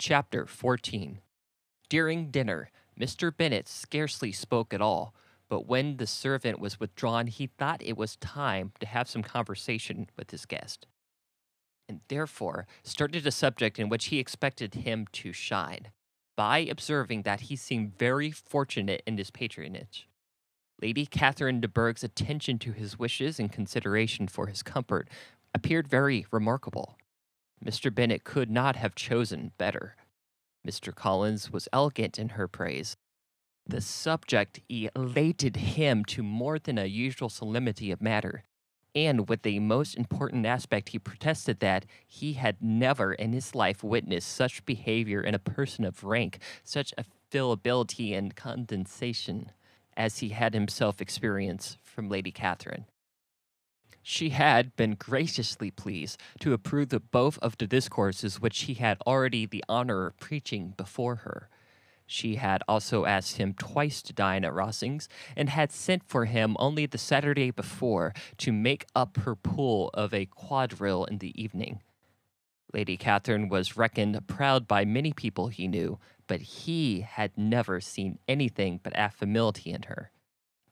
Chapter 14 During dinner, Mr. Bennet scarcely spoke at all, but when the servant was withdrawn, he thought it was time to have some conversation with his guest, and therefore started a subject in which he expected him to shine, by observing that he seemed very fortunate in his patronage. Lady Catherine de Bourgh's attention to his wishes and consideration for his comfort appeared very remarkable. Mr. Bennet could not have chosen better. Mr. Collins was elegant in her praise. The subject elated him to more than a usual solemnity of matter, and with the most important aspect, he protested that he had never in his life witnessed such behavior in a person of rank, such affability and condescension as he had himself experienced from Lady Catherine. She had been graciously pleased to approve of both of the discourses which he had already the honor of preaching before her. She had also asked him twice to dine at Rosings, and had sent for him only the Saturday before to make up her pool of a quadrille in the evening. Lady Catherine was reckoned proud by many people he knew, but he had never seen anything but affability in her.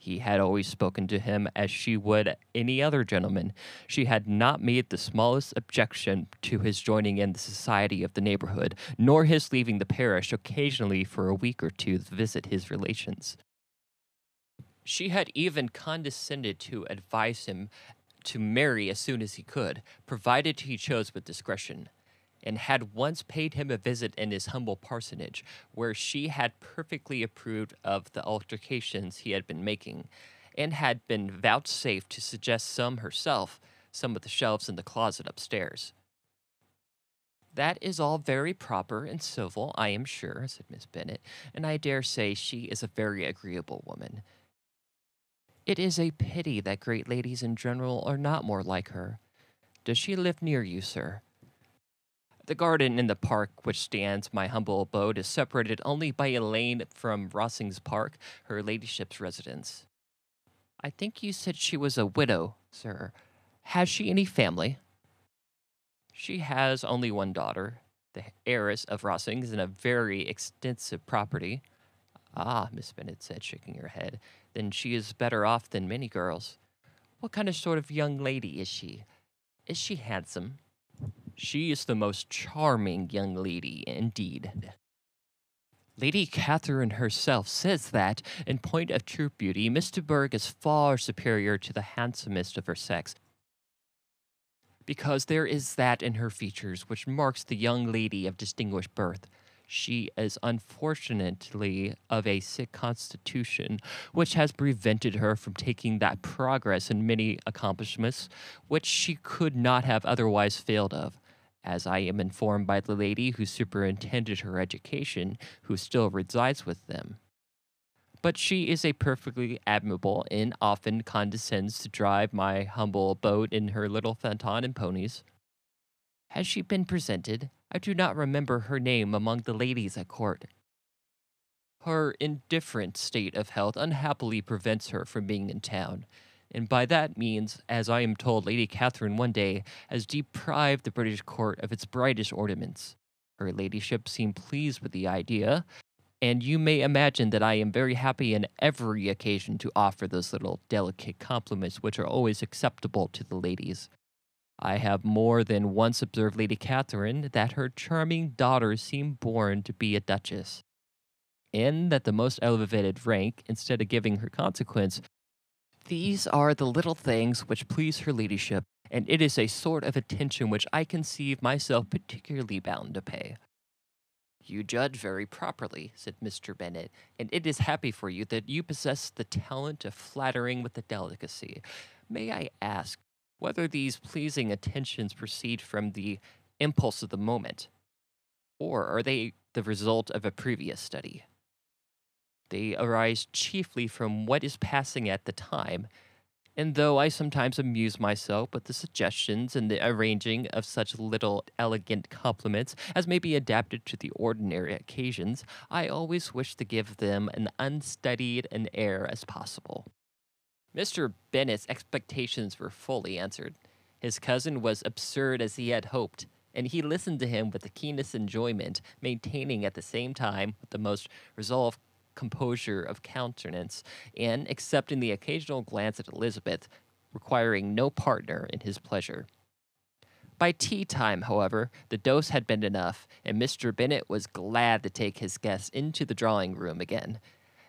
He had always spoken to him as she would any other gentleman. She had not made the smallest objection to his joining in the society of the neighborhood, nor his leaving the parish occasionally for a week or two to visit his relations. She had even condescended to advise him to marry as soon as he could, provided he chose with discretion and had once paid him a visit in his humble parsonage, where she had perfectly approved of the altercations he had been making, and had been vouchsafed to suggest some herself, some of the shelves in the closet upstairs. That is all very proper and civil, I am sure, said Miss Bennet, and I dare say she is a very agreeable woman. It is a pity that great ladies in general are not more like her. Does she live near you, sir? The garden in the park which stands my humble abode is separated only by a lane from Rosings Park, her ladyship's residence. I think you said she was a widow, sir. Has she any family? She has only one daughter, the heiress of Rosings, and a very extensive property. Ah, Miss Bennet said, shaking her head, then she is better off than many girls. What kind of sort of young lady is she? Is she handsome? She is the most charming young lady indeed. Lady Catherine herself says that, in point of true beauty, de Bourgh is far superior to the handsomest of her sex, because there is that in her features which marks the young lady of distinguished birth. She is unfortunately of a sick constitution, which has prevented her from taking that progress in many accomplishments which she could not have otherwise failed of as I am informed by the lady who superintended her education, who still resides with them. But she is a perfectly admirable and often condescends to drive my humble boat in her little phaeton and ponies. Has she been presented? I do not remember her name among the ladies at court. Her indifferent state of health unhappily prevents her from being in town, and by that means, as I am told, Lady Catherine one day has deprived the British court of its brightest ornaments. Her ladyship seemed pleased with the idea, and you may imagine that I am very happy on every occasion to offer those little delicate compliments which are always acceptable to the ladies. I have more than once observed Lady Catherine that her charming daughter seemed born to be a duchess, and that the most elevated rank, instead of giving her consequence, these are the little things which please her ladyship, and it is a sort of attention which I conceive myself particularly bound to pay. You judge very properly, said Mr. Bennet, and it is happy for you that you possess the talent of flattering with a delicacy. May I ask whether these pleasing attentions proceed from the impulse of the moment, or are they the result of a previous study? They arise chiefly from what is passing at the time. And though I sometimes amuse myself with the suggestions and the arranging of such little elegant compliments as may be adapted to the ordinary occasions, I always wish to give them an unstudied an air as possible. Mr. Bennet's expectations were fully answered. His cousin was absurd as he had hoped. and he listened to him with the keenest enjoyment, maintaining at the same time with the most resolved composure of countenance, and accepting the occasional glance at Elizabeth, requiring no partner in his pleasure. By tea time, however, the dose had been enough, and Mr. Bennet was glad to take his guest into the drawing room again,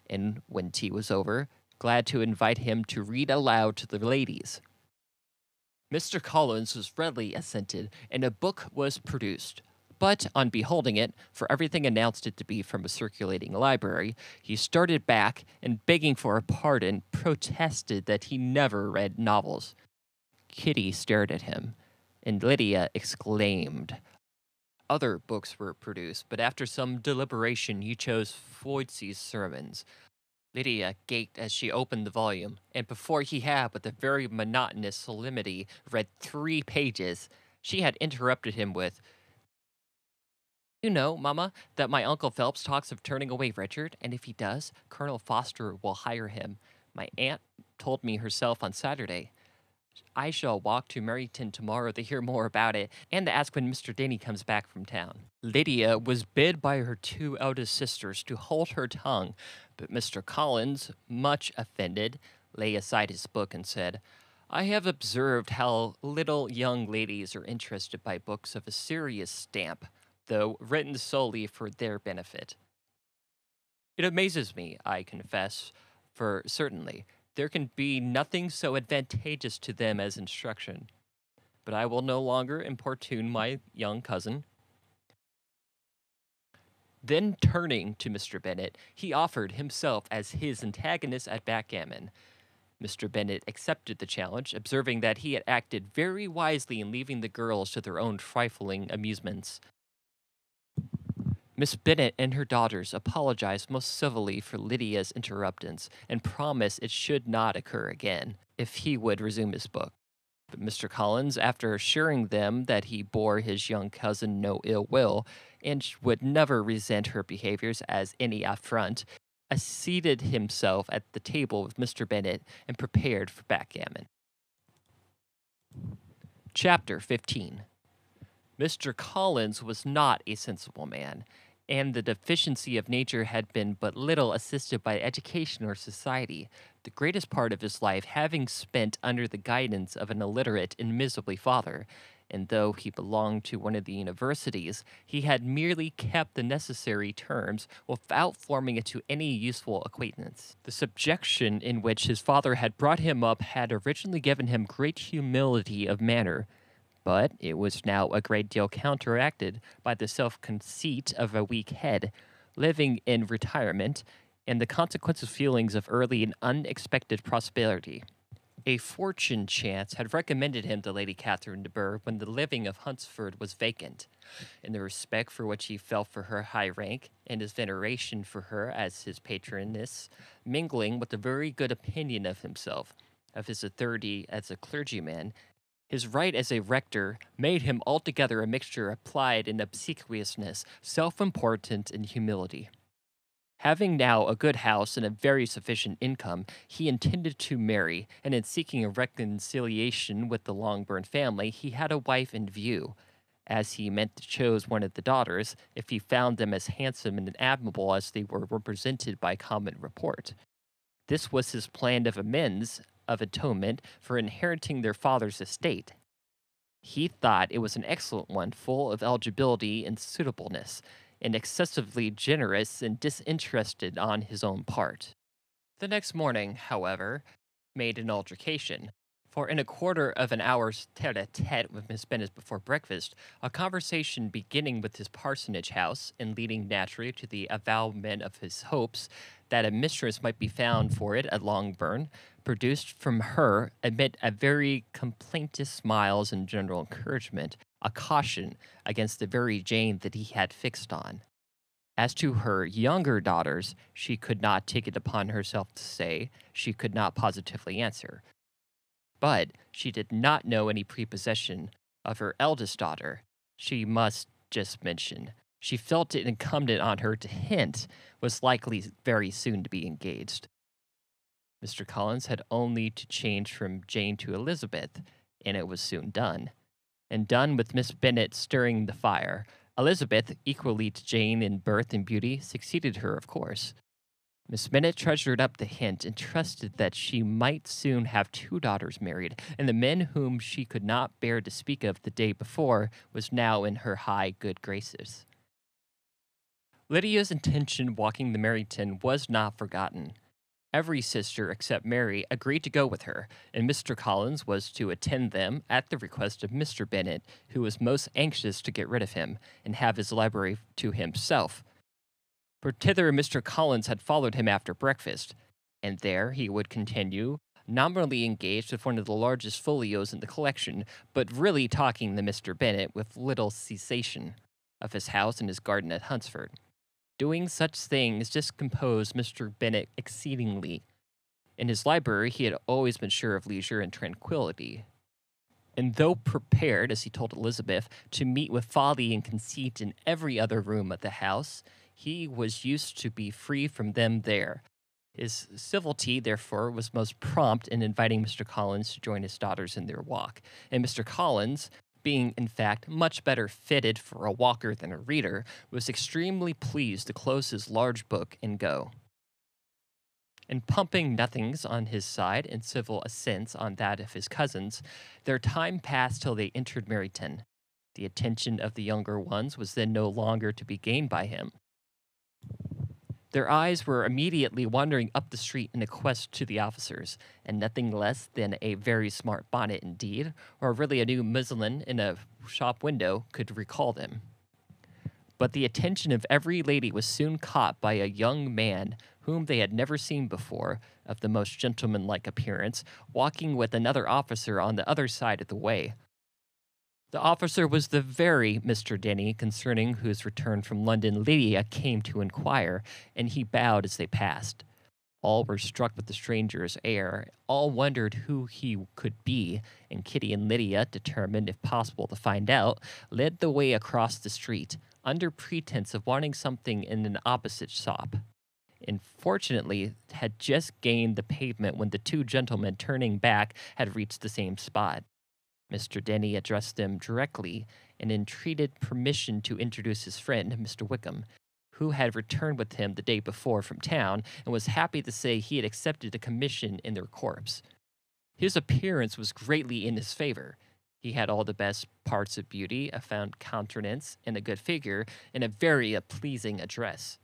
and when tea was over, glad to invite him to read aloud to the ladies. Mr. Collins was readily assented, and a book was produced. But on beholding it, for everything announced it to be from a circulating library, he started back and, begging for a pardon, protested that he never read novels. Kitty stared at him, and Lydia exclaimed. Other books were produced, but after some deliberation, he chose Fordyce's sermons, Lydia gaped as she opened the volume, and before he had, with a very monotonous solemnity, read three pages, she had interrupted him with, You know, Mamma, that my Uncle Phelps talks of turning away Richard, and if he does, Colonel Forster will hire him. My aunt told me herself on Saturday. I shall walk to Meryton tomorrow to hear more about it and to ask when Mr. Denny comes back from town. Lydia was bid by her two eldest sisters to hold her tongue, but Mr. Collins, much offended, lay aside his book and said, I have observed how little young ladies are interested by books of a serious stamp, though written solely for their benefit. It amazes me, I confess, for certainly there can be nothing so advantageous to them as instruction. But I will no longer importune my young cousin. Then turning to Mr. Bennet, he offered himself as his antagonist at backgammon. Mr. Bennet accepted the challenge, observing that he had acted very wisely in leaving the girls to their own trifling amusements. Miss Bennet and her daughters apologized most civilly for Lydia's interruptance and promised it should not occur again if he would resume his book. But Mr. Collins, after assuring them that he bore his young cousin no ill will and would never resent her behaviors as any affront, seated himself at the table with Mr. Bennet and prepared for backgammon. Chapter 15 Mr. Collins was not a sensible man, and the deficiency of nature had been but little assisted by education or society, the greatest part of his life having spent under the guidance of an illiterate and miserly father. And though he belonged to one of the universities, he had merely kept the necessary terms without forming it to any useful acquaintance. The subjection in which his father had brought him up had originally given him great humility of manner, but it was now a great deal counteracted by the self conceit of a weak head, living in retirement, and the consequences feelings of early and unexpected prosperity. A fortune chance had recommended him to Lady Catherine de Bourgh when the living of Hunsford was vacant, and the respect for which he felt for her high rank, and his veneration for her as his patroness, mingling with a very good opinion of himself, of his authority as a clergyman, his right as a rector made him altogether a mixture of pride and obsequiousness, self importance and humility. Having now a good house and a very sufficient income, he intended to marry, and in seeking a reconciliation with the Longbourn family, he had a wife in view, as he meant to choose one of the daughters if he found them as handsome and admirable as they were represented by common report. This was his plan of amends of atonement for inheriting their father's estate. He thought it was an excellent one, full of eligibility and suitableness, and excessively generous and disinterested on his own part. The next morning, however, made an altercation, for in a quarter of an hour's tete a tete with Miss Bennet before breakfast, a conversation beginning with his parsonage house and leading naturally to the avowment of his hopes that a mistress might be found for it at Longbourn, produced from her, amid a very complaintive smiles and general encouragement, a caution against the very Jane that he had fixed on. As to her younger daughters, she could not take it upon herself to say, she could not positively answer. But she did not know any prepossession of her eldest daughter. She must just mention. She felt it incumbent on her to hint was likely very soon to be engaged. Mr. Collins had only to change from Jane to Elizabeth, and it was soon done. and done with Miss Bennet stirring the fire. Elizabeth, equally to Jane in birth and beauty, succeeded her, of course. Miss Bennet treasured up the hint and trusted that she might soon have two daughters married, and the man whom she could not bear to speak of the day before was now in her high good graces. Lydia's intention walking the Meryton was not forgotten. Every sister except Mary agreed to go with her, and Mr. Collins was to attend them at the request of Mr. Bennet, who was most anxious to get rid of him and have his library to himself for thither Mr. Collins had followed him after breakfast, and there he would continue, nominally engaged with one of the largest folios in the collection, but really talking to Mr. Bennet with little cessation of his house and his garden at Hunsford. Doing such things discomposed Mr. Bennet exceedingly. In his library, he had always been sure of leisure and tranquillity. And though prepared, as he told Elizabeth, to meet with folly and conceit in every other room of the house, he was used to be free from them there. His civility, therefore, was most prompt in inviting Mr. Collins to join his daughters in their walk, and Mr. Collins, being in fact much better fitted for a walker than a reader, was extremely pleased to close his large book and go. And pumping nothings on his side and civil assents on that of his cousins, their time passed till they entered Meryton. The attention of the younger ones was then no longer to be gained by him. Their eyes were immediately wandering up the street in a quest to the officers, and nothing less than a very smart bonnet indeed, or really a new muslin in a shop window, could recall them. But the attention of every lady was soon caught by a young man whom they had never seen before, of the most gentlemanlike appearance, walking with another officer on the other side of the way, the officer was the very Mr. Denny concerning whose return from London Lydia came to inquire, and he bowed as they passed. All were struck with the stranger's air, all wondered who he could be, and Kitty and Lydia, determined, if possible, to find out, led the way across the street, under pretense of wanting something in an opposite shop and fortunately had just gained the pavement when the two gentlemen turning back had reached the same spot. Mr. Denny addressed them directly and entreated permission to introduce his friend, Mr. Wickham, who had returned with him the day before from town and was happy to say he had accepted a commission in their corps. His appearance was greatly in his favor. He had all the best parts of beauty, a fine countenance, and a good figure, and a very pleasing address.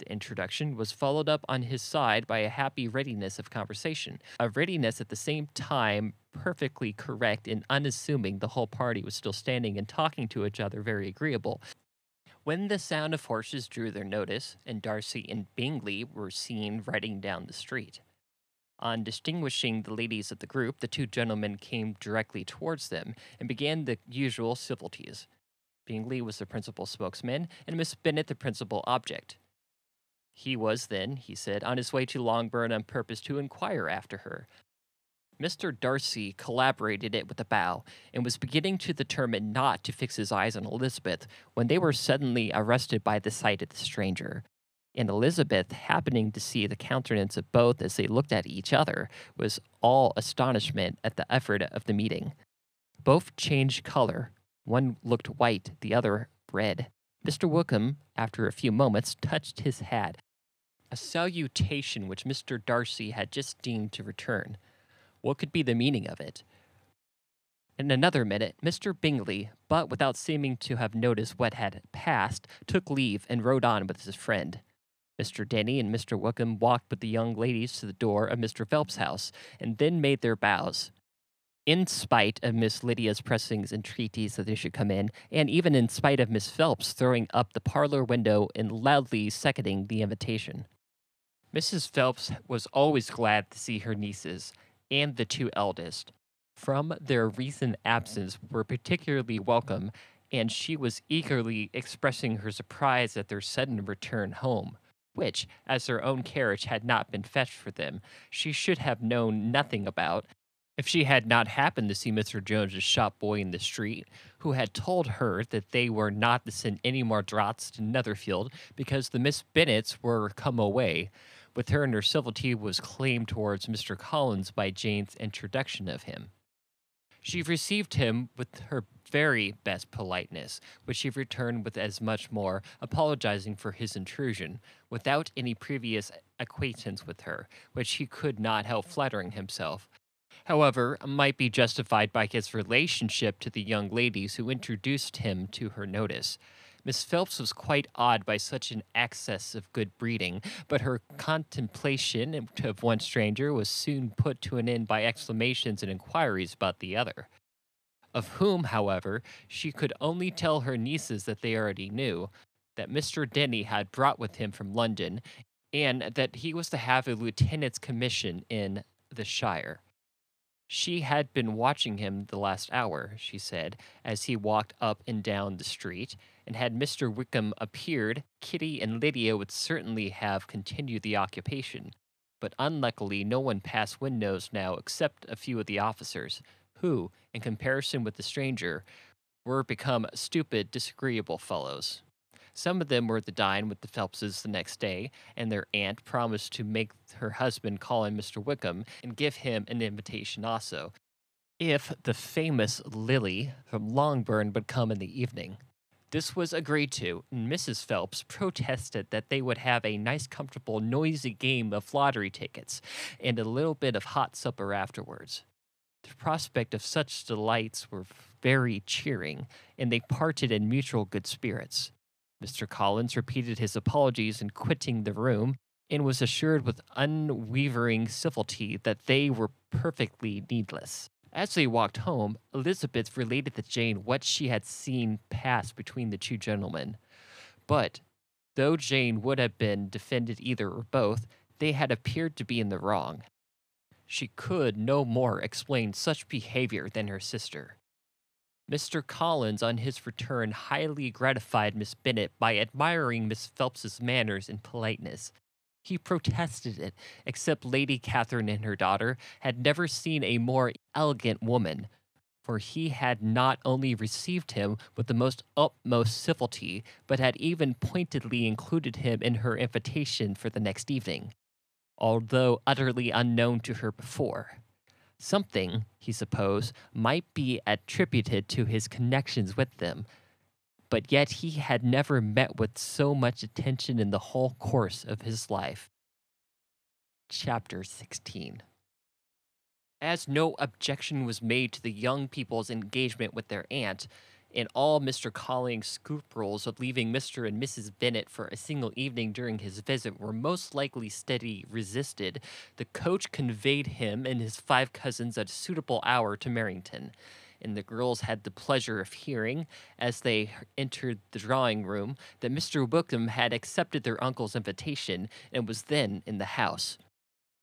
The introduction was followed up on his side by a happy readiness of conversation, a readiness at the same time perfectly correct and unassuming the whole party was still standing and talking to each other very agreeable. When the sound of horses drew their notice, and Darcy and Bingley were seen riding down the street. On distinguishing the ladies of the group, the two gentlemen came directly towards them and began the usual civilities. Bingley was the principal spokesman, and Miss Bennet the principal object. He was then, he said, on his way to Longbourn on purpose to inquire after her. Mr. Darcy collaborated it with a bow, and was beginning to determine not to fix his eyes on Elizabeth when they were suddenly arrested by the sight of the stranger. And Elizabeth, happening to see the countenance of both as they looked at each other, was all astonishment at the effort of the meeting. Both changed color. One looked white, the other red. Mr. Wickham, after a few moments, touched his hat, a salutation which Mr. Darcy had just deemed to return. What could be the meaning of it? In another minute, Mr. Bingley, but without seeming to have noticed what had passed, took leave and rode on with his friend. Mr. Denny and Mr. Wickham walked with the young ladies to the door of Mr. Phelps's house, and then made their bows in spite of Miss Lydia's pressing entreaties that they should come in, and even in spite of Miss Phelps throwing up the parlor window and loudly seconding the invitation. Mrs. Phelps was always glad to see her nieces, and the two eldest, from their recent absence, were particularly welcome, and she was eagerly expressing her surprise at their sudden return home, which, as their own carriage had not been fetched for them, she should have known nothing about if she had not happened to see Mr. Jones's shop boy in the street, who had told her that they were not to send any more draughts to Netherfield because the Miss Bennets were come away, with her and her civility was claimed towards Mr. Collins by Jane's introduction of him. She received him with her very best politeness, which he returned with as much more, apologizing for his intrusion, without any previous acquaintance with her, which he could not help flattering himself. However, might be justified by his relationship to the young ladies who introduced him to her notice. Miss Phelps was quite awed by such an excess of good breeding, but her contemplation of one stranger was soon put to an end by exclamations and inquiries about the other of whom, however, she could only tell her nieces that they already knew, that Mr. Denny had brought with him from London, and that he was to have a lieutenant's commission in the Shire. She had been watching him the last hour, she said, as he walked up and down the street, and had Mr. Wickham appeared, Kitty and Lydia would certainly have continued the occupation. But unluckily, no one passed windows now except a few of the officers, who, in comparison with the stranger, were become stupid, disagreeable fellows. Some of them were to dine with the Phelpses the next day, and their aunt promised to make her husband call in Mr. Wickham and give him an invitation also, if the famous Lily from Longbourn would come in the evening. This was agreed to, and Mrs. Phelps protested that they would have a nice, comfortable, noisy game of lottery tickets and a little bit of hot supper afterwards. The prospect of such delights were very cheering, and they parted in mutual good spirits. Mr. Collins repeated his apologies in quitting the room, and was assured with unwavering civility that they were perfectly needless. As they walked home, Elizabeth related to Jane what she had seen pass between the two gentlemen. But, though Jane would have been defended either or both, they had appeared to be in the wrong. She could no more explain such behavior than her sister. Mr. Collins, on his return, highly gratified Miss Bennet by admiring Miss Phelps's manners and politeness. He protested it, except Lady Catherine and her daughter had never seen a more elegant woman, for he had not only received him with the most utmost civility, but had even pointedly included him in her invitation for the next evening although utterly unknown to her before. Something, he supposed, might be attributed to his connections with them, but yet he had never met with so much attention in the whole course of his life. Chapter 16 As no objection was made to the young people's engagement with their aunt, and all Mr. Collins's scruples of leaving Mr. and Mrs. Bennet for a single evening during his visit were most likely steady resisted, the coach conveyed him and his five cousins at a suitable hour to Merrington, and the girls had the pleasure of hearing, as they entered the drawing room, that Mr. Wickham had accepted their uncle's invitation and was then in the house.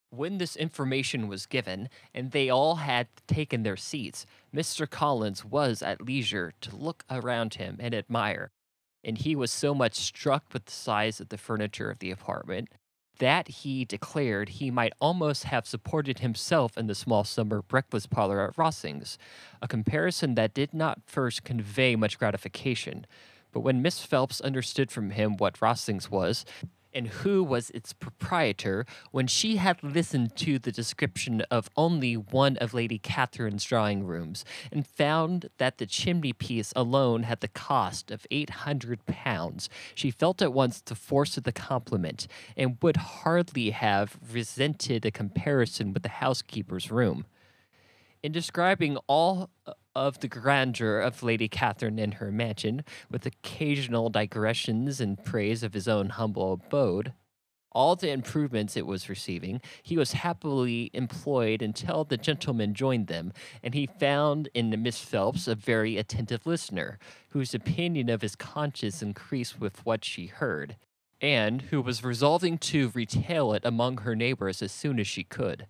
When this information was given, and they all had taken their seats, Mr. Collins was at leisure to look around him and admire, and he was so much struck with the size of the furniture of the apartment that he declared he might almost have supported himself in the small summer breakfast parlor at Rosings, a comparison that did not first convey much gratification. But when Miss Phelps understood from him what Rosings was, and who was its proprietor when she had listened to the description of only one of Lady Catherine's drawing rooms and found that the chimney piece alone had the cost of eight hundred pounds. She felt at once the force of the compliment and would hardly have resented a comparison with the housekeeper's room. In describing all of the grandeur of Lady Catherine in her mansion, with occasional digressions in praise of his own humble abode. All the improvements it was receiving, he was happily employed until the gentlemen joined them, and he found in Miss Phelps a very attentive listener, whose opinion of his conscience increased with what she heard, and who was resolving to retail it among her neighbors as soon as she could.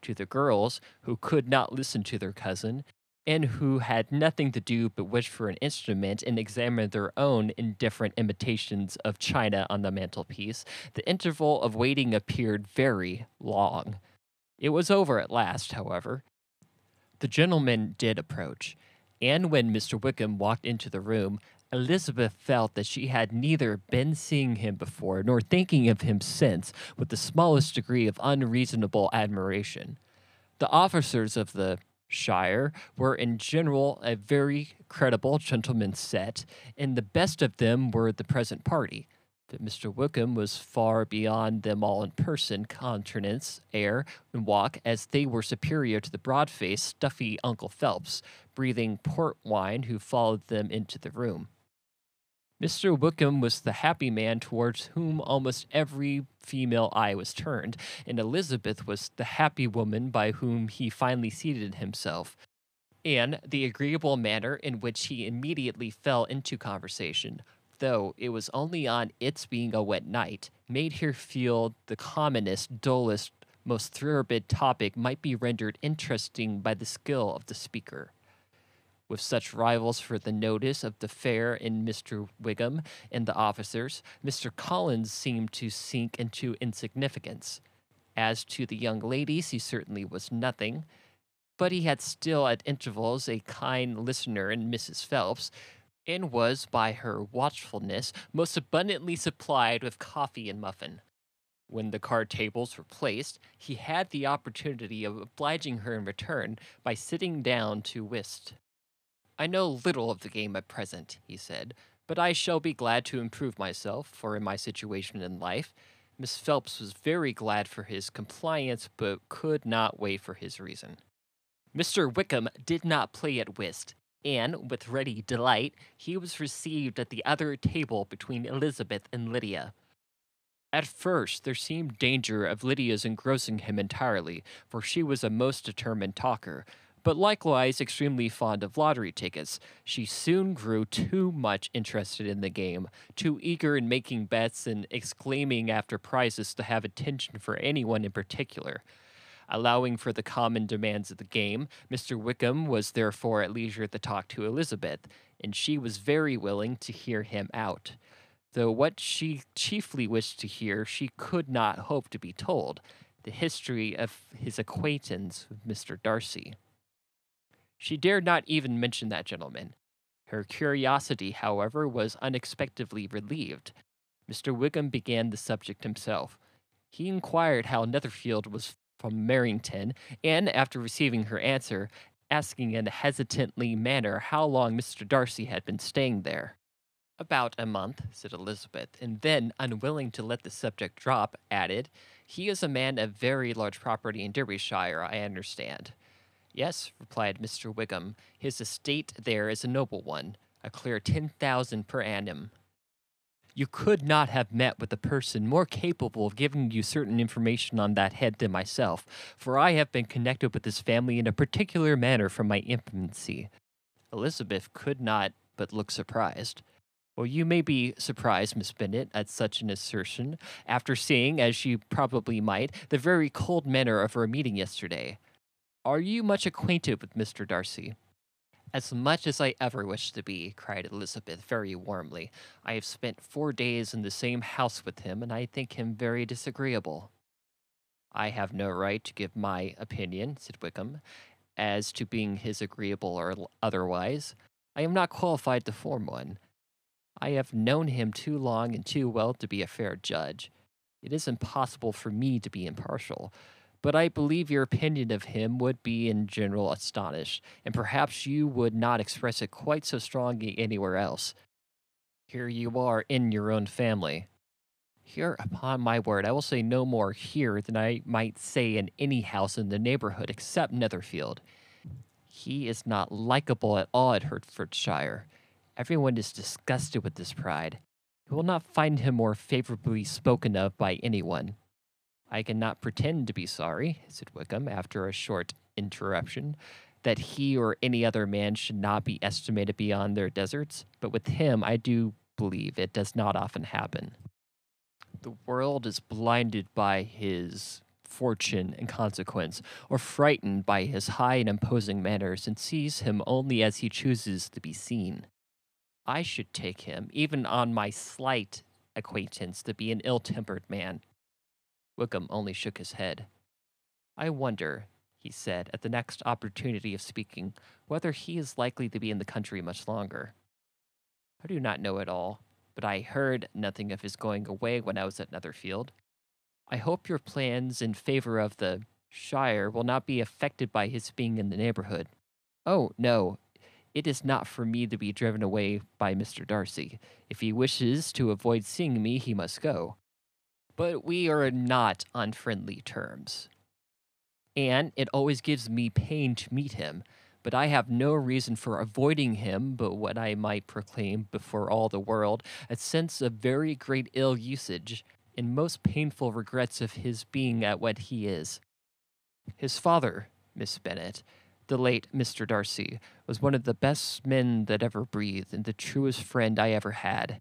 To the girls, who could not listen to their cousin, and who had nothing to do but wish for an instrument and examine their own indifferent imitations of china on the mantelpiece, the interval of waiting appeared very long. It was over at last, however. The gentleman did approach, and when Mr. Wickham walked into the room, Elizabeth felt that she had neither been seeing him before nor thinking of him since with the smallest degree of unreasonable admiration. The officers of the Shire were in general a very credible gentleman's set, and the best of them were the present party. But Mr. Wickham was far beyond them all in person, countenance, air, and walk, as they were superior to the broad faced, stuffy Uncle Phelps, breathing port wine, who followed them into the room. Mr. Wickham was the happy man towards whom almost every female eye was turned, and Elizabeth was the happy woman by whom he finally seated himself, and the agreeable manner in which he immediately fell into conversation, though it was only on its being a wet night, made her feel the commonest, dullest, most thoroughbred topic might be rendered interesting by the skill of the speaker. With such rivals for the notice of the fair in Mr. Wickham and the officers, Mr. Collins seemed to sink into insignificance. As to the young ladies, he certainly was nothing, but he had still at intervals a kind listener in Mrs. Phelps, and was, by her watchfulness, most abundantly supplied with coffee and muffin. When the card tables were placed, he had the opportunity of obliging her in return by sitting down to whist. I know little of the game at present, he said, but I shall be glad to improve myself, for in my situation in life, Miss Phelps was very glad for his compliance, but could not wait for his reason. Mr. Wickham did not play at whist, and, with ready delight, he was received at the other table between Elizabeth and Lydia. At first, there seemed danger of Lydia's engrossing him entirely, for she was a most determined talker, but likewise extremely fond of lottery tickets. She soon grew too much interested in the game, too eager in making bets and exclaiming after prizes to have attention for anyone in particular. Allowing for the common demands of the game, Mr. Wickham was therefore at leisure to talk to Elizabeth, and she was very willing to hear him out. Though what she chiefly wished to hear, she could not hope to be told the history of his acquaintance with Mr. Darcy. She dared not even mention that gentleman. Her curiosity, however, was unexpectedly relieved. Mr. Wickham began the subject himself. He inquired how Netherfield was from Merrington, and after receiving her answer, asking in a hesitantly manner how long Mr. Darcy had been staying there. About a month, said Elizabeth, and then, unwilling to let the subject drop, added, He is a man of very large property in Derbyshire, I understand. Yes, replied Mr. Wickham, his estate there is a noble one, a clear ten thousand per annum. You could not have met with a person more capable of giving you certain information on that head than myself, for I have been connected with this family in a particular manner from my infancy. Elizabeth could not but look surprised. Well, you may be surprised, Miss Bennet, at such an assertion, after seeing, as you probably might, the very cold manner of our meeting yesterday. Are you much acquainted with Mr. Darcy? As much as I ever wish to be, cried Elizabeth very warmly. I have spent four days in the same house with him, and I think him very disagreeable. I have no right to give my opinion, said Wickham, as to being his agreeable or otherwise. I am not qualified to form one. I have known him too long and too well to be a fair judge. It is impossible for me to be impartial but I believe your opinion of him would be in general astonished, and perhaps you would not express it quite so strongly anywhere else. Here you are in your own family. Here, upon my word, I will say no more here than I might say in any house in the neighborhood except Netherfield. He is not likable at all at Hertfordshire. Everyone is disgusted with his pride. You will not find him more favorably spoken of by anyone. I cannot pretend to be sorry, said Wickham after a short interruption, that he or any other man should not be estimated beyond their deserts, but with him I do believe it does not often happen. The world is blinded by his fortune and consequence, or frightened by his high and imposing manners, and sees him only as he chooses to be seen. I should take him, even on my slight acquaintance, to be an ill tempered man, Wickham only shook his head. I wonder, he said, at the next opportunity of speaking, whether he is likely to be in the country much longer. I do not know at all, but I heard nothing of his going away when I was at Netherfield. I hope your plans in favor of the Shire will not be affected by his being in the neighborhood. Oh, no, it is not for me to be driven away by Mr. Darcy. If he wishes to avoid seeing me, he must go. But we are not on friendly terms. And it always gives me pain to meet him, but I have no reason for avoiding him but what I might proclaim before all the world a sense of very great ill usage and most painful regrets of his being at what he is. His father, Miss Bennet, the late Mr. Darcy, was one of the best men that ever breathed and the truest friend I ever had.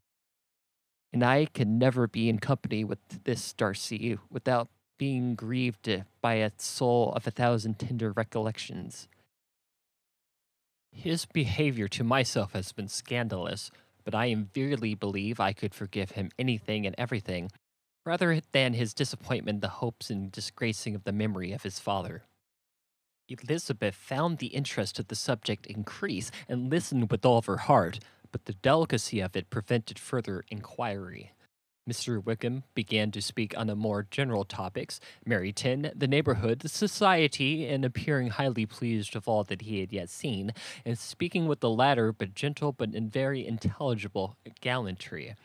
And I can never be in company with this Darcy without being grieved by a soul of a thousand tender recollections. His behavior to myself has been scandalous, but I verily believe I could forgive him anything and everything, rather than his disappointment, the hopes and disgracing of the memory of his father. Elizabeth found the interest of the subject increase and listened with all her heart, but the delicacy of it prevented further inquiry. Mr. Wickham began to speak on the more general topics Meryton, the neighborhood, the society, and appearing highly pleased of all that he had yet seen, and speaking with the latter but gentle but in very intelligible gallantry.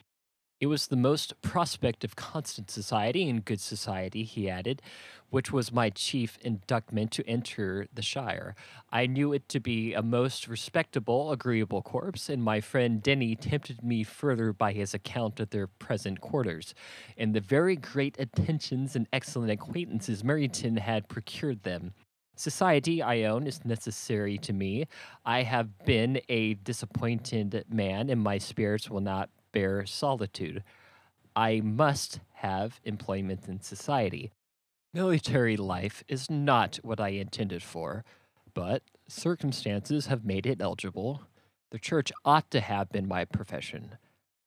It was the most prospect of constant society and good society, he added, which was my chief inducement to enter the Shire. I knew it to be a most respectable, agreeable corpse, and my friend Denny tempted me further by his account of their present quarters, and the very great attentions and excellent acquaintances Meryton had procured them. Society, I own, is necessary to me. I have been a disappointed man, and my spirits will not bear solitude. I must have employment in society. Military life is not what I intended for, but circumstances have made it eligible. The church ought to have been my profession.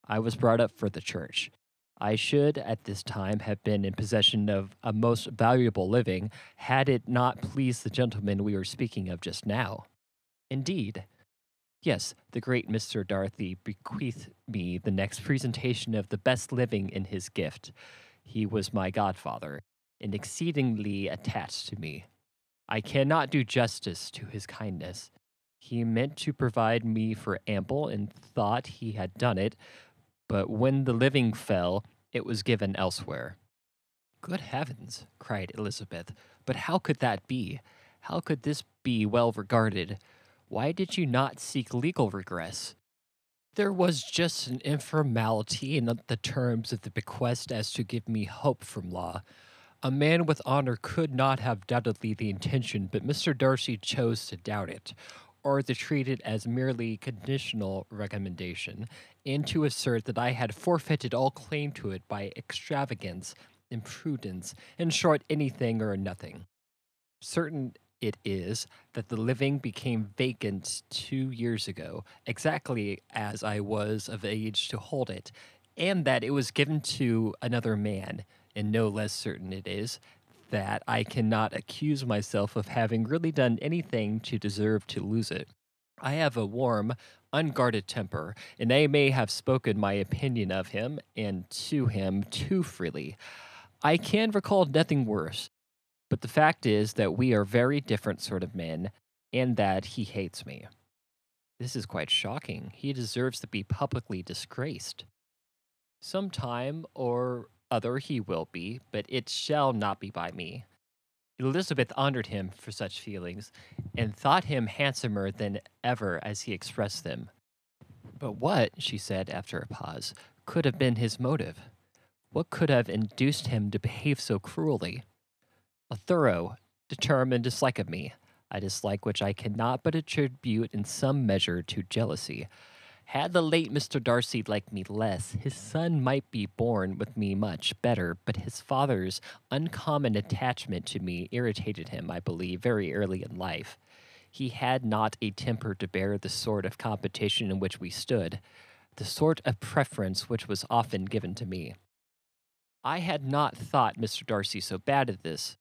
I was brought up for the church. I should, at this time, have been in possession of a most valuable living had it not pleased the gentleman we were speaking of just now. Indeed, Yes, the great Mr. Darcy bequeathed me the next presentation of the best living in his gift. He was my godfather, and exceedingly attached to me. I cannot do justice to his kindness. He meant to provide me for ample, and thought he had done it, but when the living fell, it was given elsewhere. Good heavens, cried Elizabeth, but how could that be? How could this be well regarded? Why did you not seek legal redress? There was just an informality in the terms of the bequest as to give me hope from law. A man with honor could not have doubtedly the intention, but Mr. Darcy chose to doubt it, or to treat it as merely conditional recommendation, and to assert that I had forfeited all claim to it by extravagance, imprudence, in short, anything or nothing. Certain it is that the living became vacant two years ago, exactly as I was of age to hold it, and that it was given to another man, and no less certain it is that I cannot accuse myself of having really done anything to deserve to lose it. I have a warm, unguarded temper, and I may have spoken my opinion of him and to him too freely. I can recall nothing worse, but the fact is that we are very different sort of men, and that he hates me. This is quite shocking. He deserves to be publicly disgraced. Some time or other he will be, but it shall not be by me. Elizabeth honored him for such feelings, and thought him handsomer than ever as he expressed them. But what, she said after a pause, could have been his motive? What could have induced him to behave so cruelly? A thorough, determined dislike of me, a dislike which I cannot but attribute in some measure to jealousy. Had the late Mr. Darcy liked me less, his son might be born with me much better, but his father's uncommon attachment to me irritated him, I believe, very early in life. He had not a temper to bear the sort of competition in which we stood, the sort of preference which was often given to me. I had not thought Mr. Darcy so bad at this,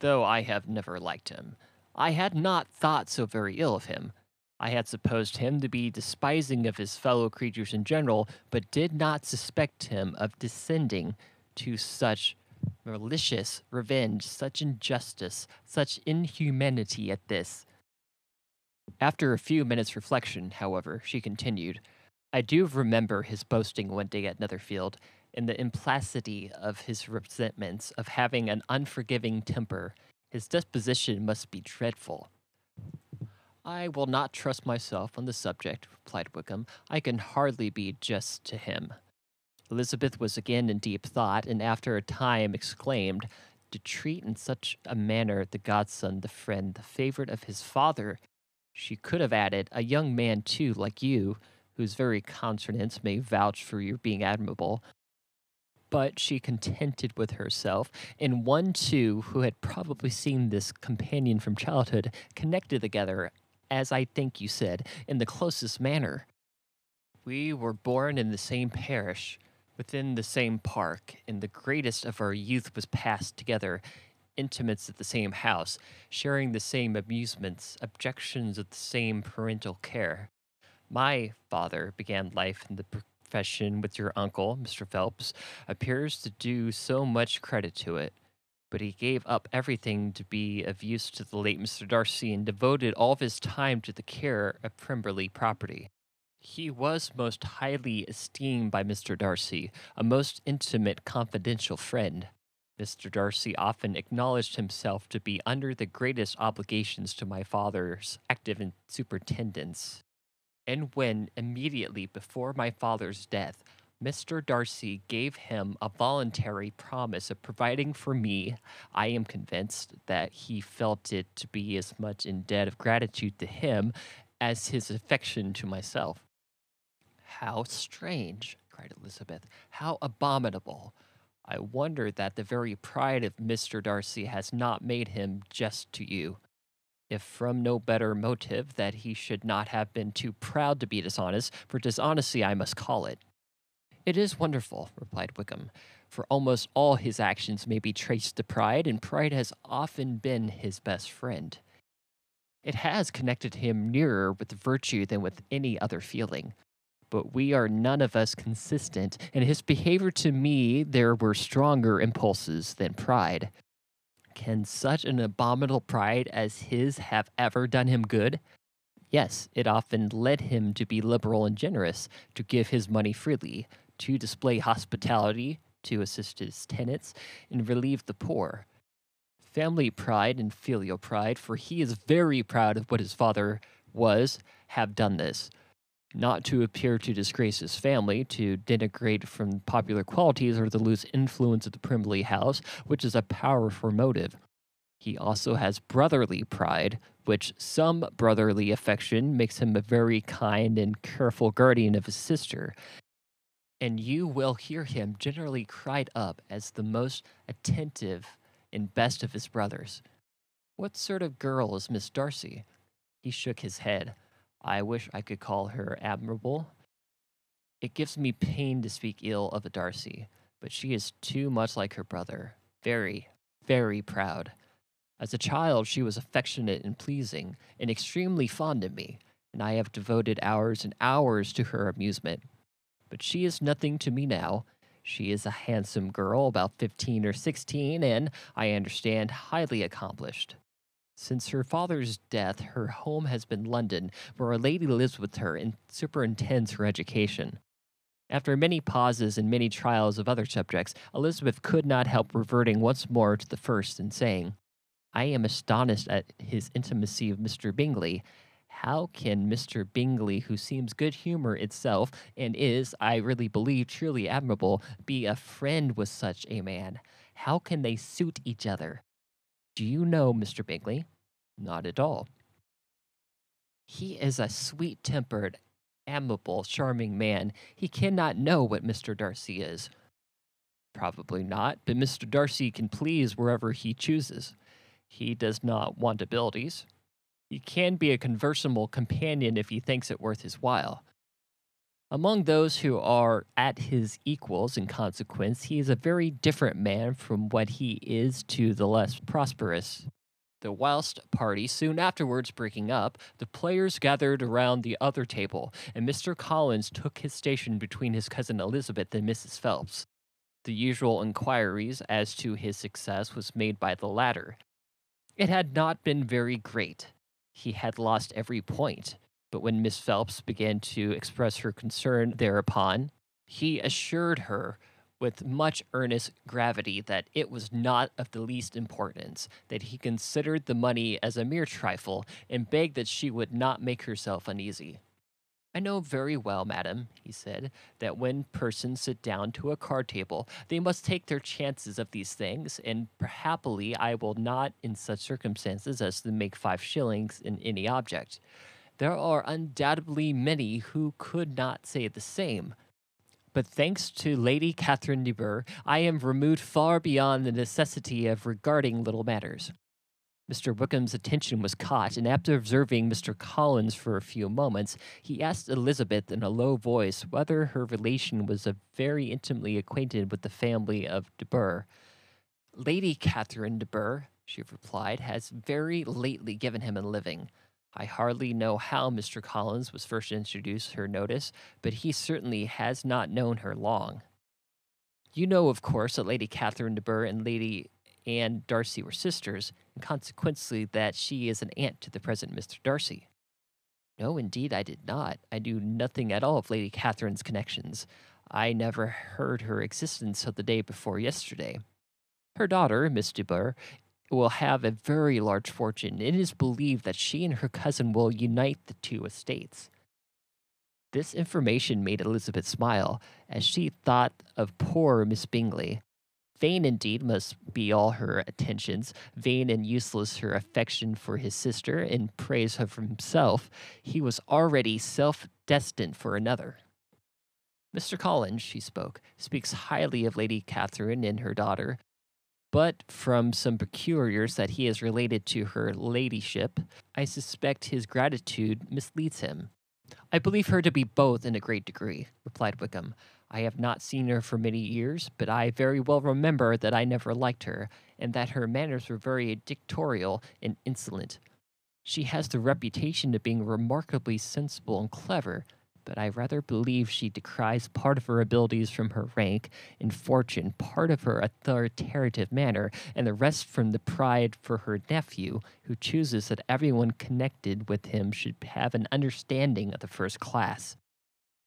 though I have never liked him. I had not thought so very ill of him. I had supposed him to be despising of his fellow creatures in general, but did not suspect him of descending to such Malicious revenge, such injustice, such inhumanity at this. After a few minutes' reflection, however, she continued, I do remember his boasting one day at Netherfield, and the implacity of his resentments, of having an unforgiving temper. His disposition must be dreadful. I will not trust myself on the subject, replied Wickham. I can hardly be just to him. Elizabeth was again in deep thought, and after a time exclaimed, To treat in such a manner the godson, the friend, the favorite of his father. She could have added, A young man, too, like you, whose very countenance may vouch for your being admirable. But she contented with herself, and one, too, who had probably seen this companion from childhood, connected together, as I think you said, in the closest manner. We were born in the same parish, within the same park, and the greatest of our youth was passed together, intimates at the same house, sharing the same amusements, objections of the same parental care. My father began life in the profession with your uncle, Mr. Phelps, appears to do so much credit to it. But he gave up everything to be of use to the late Mr. Darcy and devoted all of his time to the care of Pemberley property. He was most highly esteemed by Mr. Darcy, a most intimate, confidential friend. Mr. Darcy often acknowledged himself to be under the greatest obligations to my father's active superintendence. And when, immediately before my father's death, Mr. Darcy gave him a voluntary promise of providing for me, I am convinced that he felt it to be as much in debt of gratitude to him as his affection to myself. How strange, cried Elizabeth. How abominable. I wonder that the very pride of Mr. Darcy has not made him just to you. If from no better motive, that he should not have been too proud to be dishonest, for dishonesty I must call it. It is wonderful, replied Wickham, for almost all his actions may be traced to pride, and pride has often been his best friend. It has connected him nearer with virtue than with any other feeling but we are none of us consistent. In his behavior to me, there were stronger impulses than pride. Can such an abominable pride as his have ever done him good? Yes, it often led him to be liberal and generous, to give his money freely, to display hospitality, to assist his tenants, and relieve the poor. Family pride and filial pride, for he is very proud of what his father was, have done this not to appear to disgrace his family, to denigrate from popular qualities, or to lose influence of the Pemberley house, which is a powerful motive. He also has brotherly pride, which some brotherly affection makes him a very kind and careful guardian of his sister. And you will hear him generally cried up as the most attentive and best of his brothers. What sort of girl is Miss Darcy? He shook his head. I wish I could call her admirable. It gives me pain to speak ill of a Darcy, but she is too much like her brother. Very, very proud. As a child, she was affectionate and pleasing, and extremely fond of me, and I have devoted hours and hours to her amusement. But she is nothing to me now. She is a handsome girl, about fifteen or sixteen, and, I understand, highly accomplished. Since her father's death, her home has been London, where a lady lives with her and superintends her education. After many pauses and many trials of other subjects, Elizabeth could not help reverting once more to the first and saying, I am astonished at his intimacy of Mr. Bingley. How can Mr. Bingley, who seems good humor itself and is, I really believe, truly admirable, be a friend with such a man? How can they suit each other? Do you know Mr. Bingley? Not at all. He is a sweet tempered, amiable, charming man. He cannot know what Mr. Darcy is. Probably not, but Mr. Darcy can please wherever he chooses. He does not want abilities. He can be a conversable companion if he thinks it worth his while. Among those who are at his equals in consequence, he is a very different man from what he is to the less prosperous. The whist party soon afterwards breaking up, the players gathered around the other table, and Mr. Collins took his station between his cousin Elizabeth and Mrs. Phelps. The usual inquiries as to his success was made by the latter. It had not been very great. He had lost every point, but when Miss Phelps began to express her concern thereupon, he assured her with much earnest gravity that it was not of the least importance, that he considered the money as a mere trifle, and begged that she would not make herself uneasy. I know very well, madam, he said, that when persons sit down to a card table, they must take their chances of these things, and happily I will not in such circumstances as to make five shillings in any object. There are undoubtedly many who could not say the same, but thanks to Lady Catherine de Bourgh, I am removed far beyond the necessity of regarding little matters. Mr. Wickham's attention was caught, and after observing Mr. Collins for a few moments, he asked Elizabeth in a low voice whether her relation was very intimately acquainted with the family of de Bourgh. Lady Catherine de Bourgh, she replied, has very lately given him a living. I hardly know how Mr. Collins was first introduced her notice, but he certainly has not known her long. You know, of course, that Lady Catherine de Bourgh and Lady Anne Darcy were sisters, and consequently that she is an aunt to the present Mr. Darcy. No, indeed, I did not. I knew nothing at all of Lady Catherine's connections. I never heard her existence till the day before yesterday. Her daughter, Miss de Bourgh, will have a very large fortune. It is believed that she and her cousin will unite the two estates. This information made Elizabeth smile, as she thought of poor Miss Bingley. Vain indeed must be all her attentions, vain and useless her affection for his sister, in praise of himself. He was already self destined for another. Mr. Collins, she spoke, speaks highly of Lady Catherine and her daughter, but from some peculiars that he is related to her ladyship, I suspect his gratitude misleads him. I believe her to be both in a great degree, replied Wickham. I have not seen her for many years, but I very well remember that I never liked her, and that her manners were very dictatorial and insolent. She has the reputation of being remarkably sensible and clever, but I rather believe she decries part of her abilities from her rank and fortune, part of her authoritative manner, and the rest from the pride for her nephew, who chooses that everyone connected with him should have an understanding of the first class.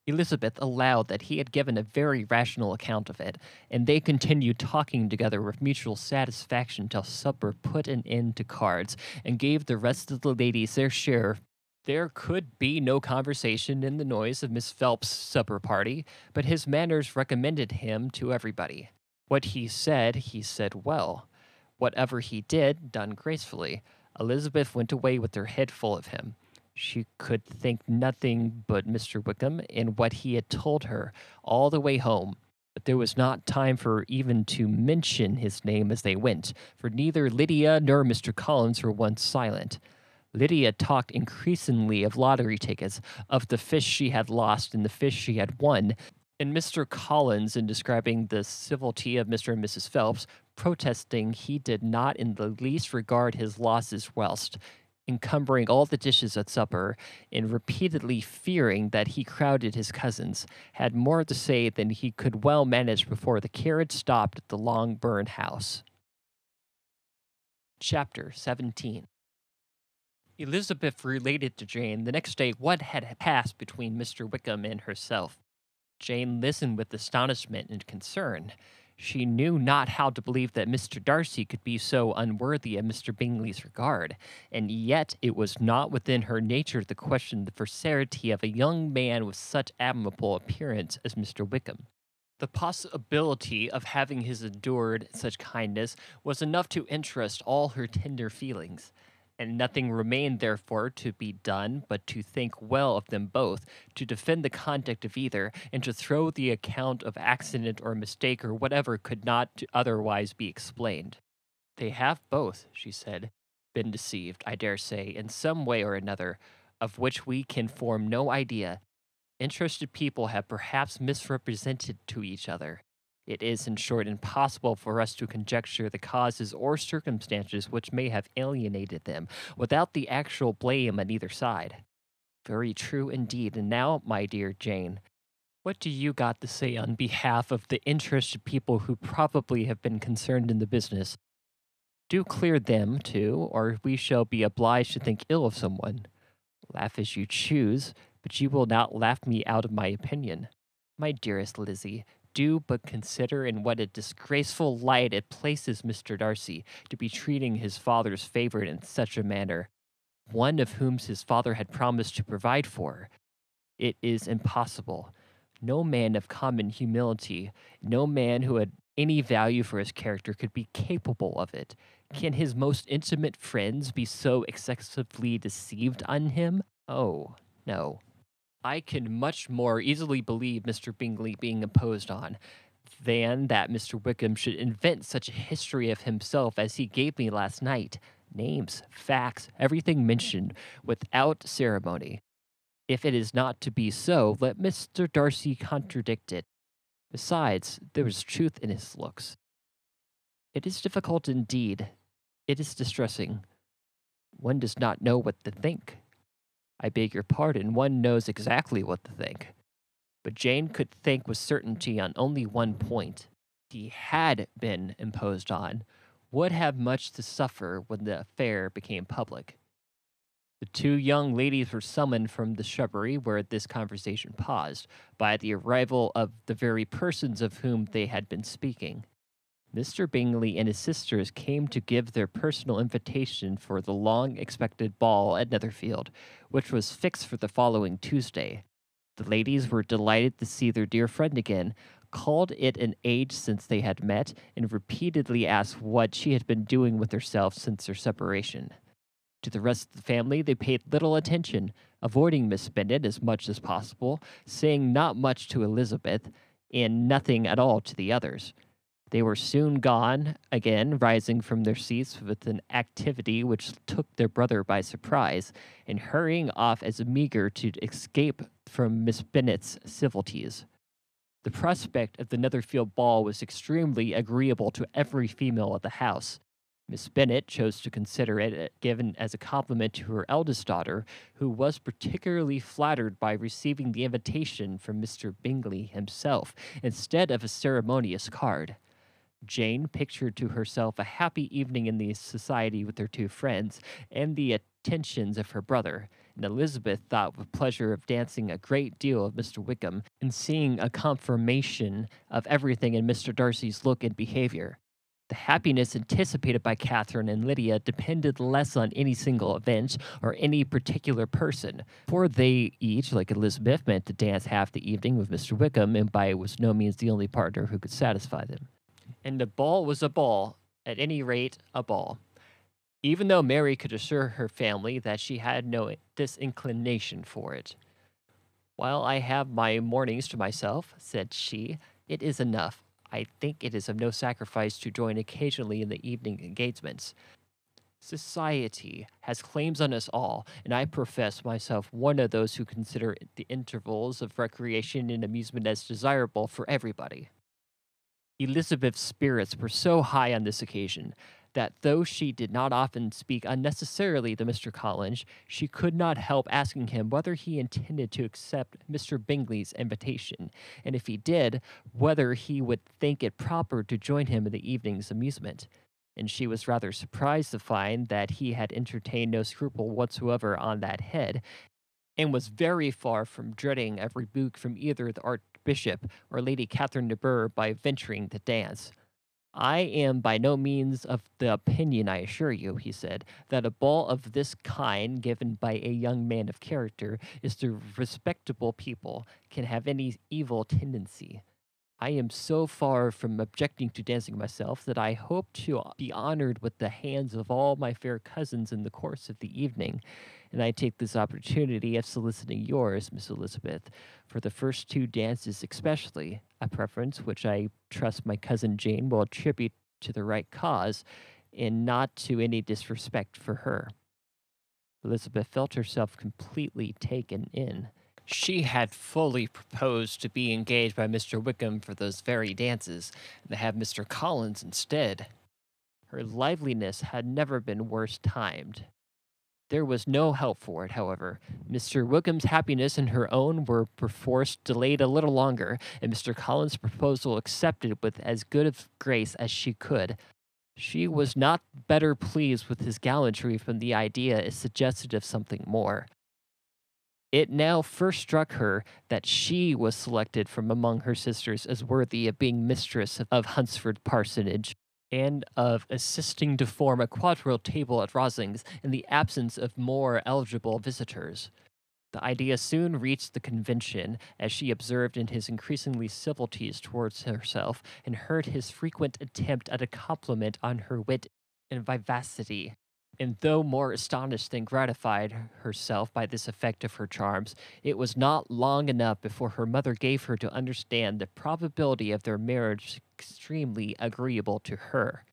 Elizabeth allowed that he had given a very rational account of it, and they continued talking together with mutual satisfaction till supper put an end to cards, and gave the rest of the ladies their share there could be no conversation in the noise of Miss Phelps' supper party, but his manners recommended him to everybody. What he said, he said well. Whatever he did, done gracefully. Elizabeth went away with her head full of him. She could think nothing but Mr. Wickham and what he had told her all the way home. But there was not time for even to mention his name as they went, for neither Lydia nor Mr. Collins were once silent. Lydia talked increasingly of lottery tickets, of the fish she had lost and the fish she had won, and Mr. Collins, in describing the civility of Mr. and Mrs. Phelps, protesting he did not in the least regard his losses whilst encumbering all the dishes at supper, and repeatedly fearing that he crowded his cousins, had more to say than he could well manage before the carriage stopped at the Longbourn house. Chapter 17 Elizabeth related to Jane the next day what had passed between Mr. Wickham and herself. Jane listened with astonishment and concern. She knew not how to believe that Mr. Darcy could be so unworthy of Mr. Bingley's regard, and yet it was not within her nature to question the veracity of a young man with such admirable appearance as Mr. Wickham. The possibility of having his endured such kindness was enough to interest all her tender feelings and nothing remained therefore to be done but to think well of them both, to defend the conduct of either, and to throw the account of accident or mistake or whatever could not otherwise be explained. They have both, she said, been deceived, I dare say, in some way or another, of which we can form no idea. Interested people have perhaps misrepresented to each other. It is, in short, impossible for us to conjecture the causes or circumstances which may have alienated them, without the actual blame on either side. Very true indeed. And now, my dear Jane, What do you got to say on behalf of the interested people who probably have been concerned in the business? Do clear them, too, or we shall be obliged to think ill of someone. Laugh as you choose, but you will not laugh me out of my opinion. My dearest Lizzie, do but consider in what a disgraceful light it places Mr. Darcy to be treating his father's favorite in such a manner, one of whom his father had promised to provide for. It is impossible. No man of common humility, no man who had any value for his character could be capable of it. Can his most intimate friends be so excessively deceived on him? Oh, no. I can much more easily believe Mr. Bingley being imposed on than that Mr. Wickham should invent such a history of himself as he gave me last night. Names, facts, everything mentioned, without ceremony. If it is not to be so, let Mr. Darcy contradict it. Besides, there is truth in his looks. It is difficult indeed. It is distressing. One does not know what to think. I beg your pardon, one knows exactly what to think. But Jane could think with certainty on only one point. He had been imposed on, would have much to suffer when the affair became public. The two young ladies were summoned from the shrubbery where this conversation paused by the arrival of the very persons of whom they had been speaking. Mr. Bingley and his sisters came to give their personal invitation for the long expected ball at Netherfield, which was fixed for the following Tuesday. The ladies were delighted to see their dear friend again, called it an age since they had met, and repeatedly asked what she had been doing with herself since their separation. To the rest of the family, they paid little attention, avoiding Miss Bennet as much as possible, saying not much to Elizabeth, and nothing at all to the others. They were soon gone, again rising from their seats with an activity which took their brother by surprise, and hurrying off as meagre to escape from Miss Bennet's civilities. The prospect of the Netherfield ball was extremely agreeable to every female at the house. Miss Bennet chose to consider it given as a compliment to her eldest daughter, who was particularly flattered by receiving the invitation from Mr. Bingley himself instead of a ceremonious card. Jane pictured to herself a happy evening in the society with her two friends and the attentions of her brother, and Elizabeth thought with pleasure of dancing a great deal of Mr. Wickham and seeing a confirmation of everything in Mr. Darcy's look and behavior. The happiness anticipated by Catherine and Lydia depended less on any single event or any particular person, for they each, like Elizabeth, meant to dance half the evening with Mr. Wickham, and by was no means the only partner who could satisfy them and the ball was a ball, at any rate, a ball. Even though Mary could assure her family that she had no disinclination for it. While I have my mornings to myself, said she, it is enough. I think it is of no sacrifice to join occasionally in the evening engagements. Society has claims on us all, and I profess myself one of those who consider the intervals of recreation and amusement as desirable for everybody. Elizabeth's spirits were so high on this occasion that though she did not often speak unnecessarily to Mr. Collins, she could not help asking him whether he intended to accept Mr. Bingley's invitation, and if he did, whether he would think it proper to join him in the evening's amusement. And she was rather surprised to find that he had entertained no scruple whatsoever on that head, and was very far from dreading a rebuke from either the art Bishop or Lady Catherine de Bourgh by venturing to dance. I am by no means of the opinion, I assure you, he said, that a ball of this kind given by a young man of character is to respectable people can have any evil tendency. I am so far from objecting to dancing myself that I hope to be honored with the hands of all my fair cousins in the course of the evening, and I take this opportunity of soliciting yours, Miss Elizabeth, for the first two dances especially, a preference which I trust my cousin Jane will attribute to the right cause, and not to any disrespect for her. Elizabeth felt herself completely taken in. She had fully proposed to be engaged by Mr. Wickham for those very dances, and to have Mr. Collins instead. Her liveliness had never been worse timed. There was no help for it, however. Mr. Wickham's happiness and her own were perforce delayed a little longer, and Mr. Collins' proposal accepted with as good of grace as she could. She was not better pleased with his gallantry from the idea it suggested of something more. It now first struck her that she was selected from among her sisters as worthy of being mistress of Hunsford Parsonage and of assisting to form a quadrille table at Rosings in the absence of more eligible visitors. The idea soon reached the convention, as she observed in his increasingly civilities towards herself, and heard his frequent attempt at a compliment on her wit and vivacity. And though more astonished than gratified herself by this effect of her charms, it was not long enough before her mother gave her to understand the probability of their marriage extremely agreeable to her.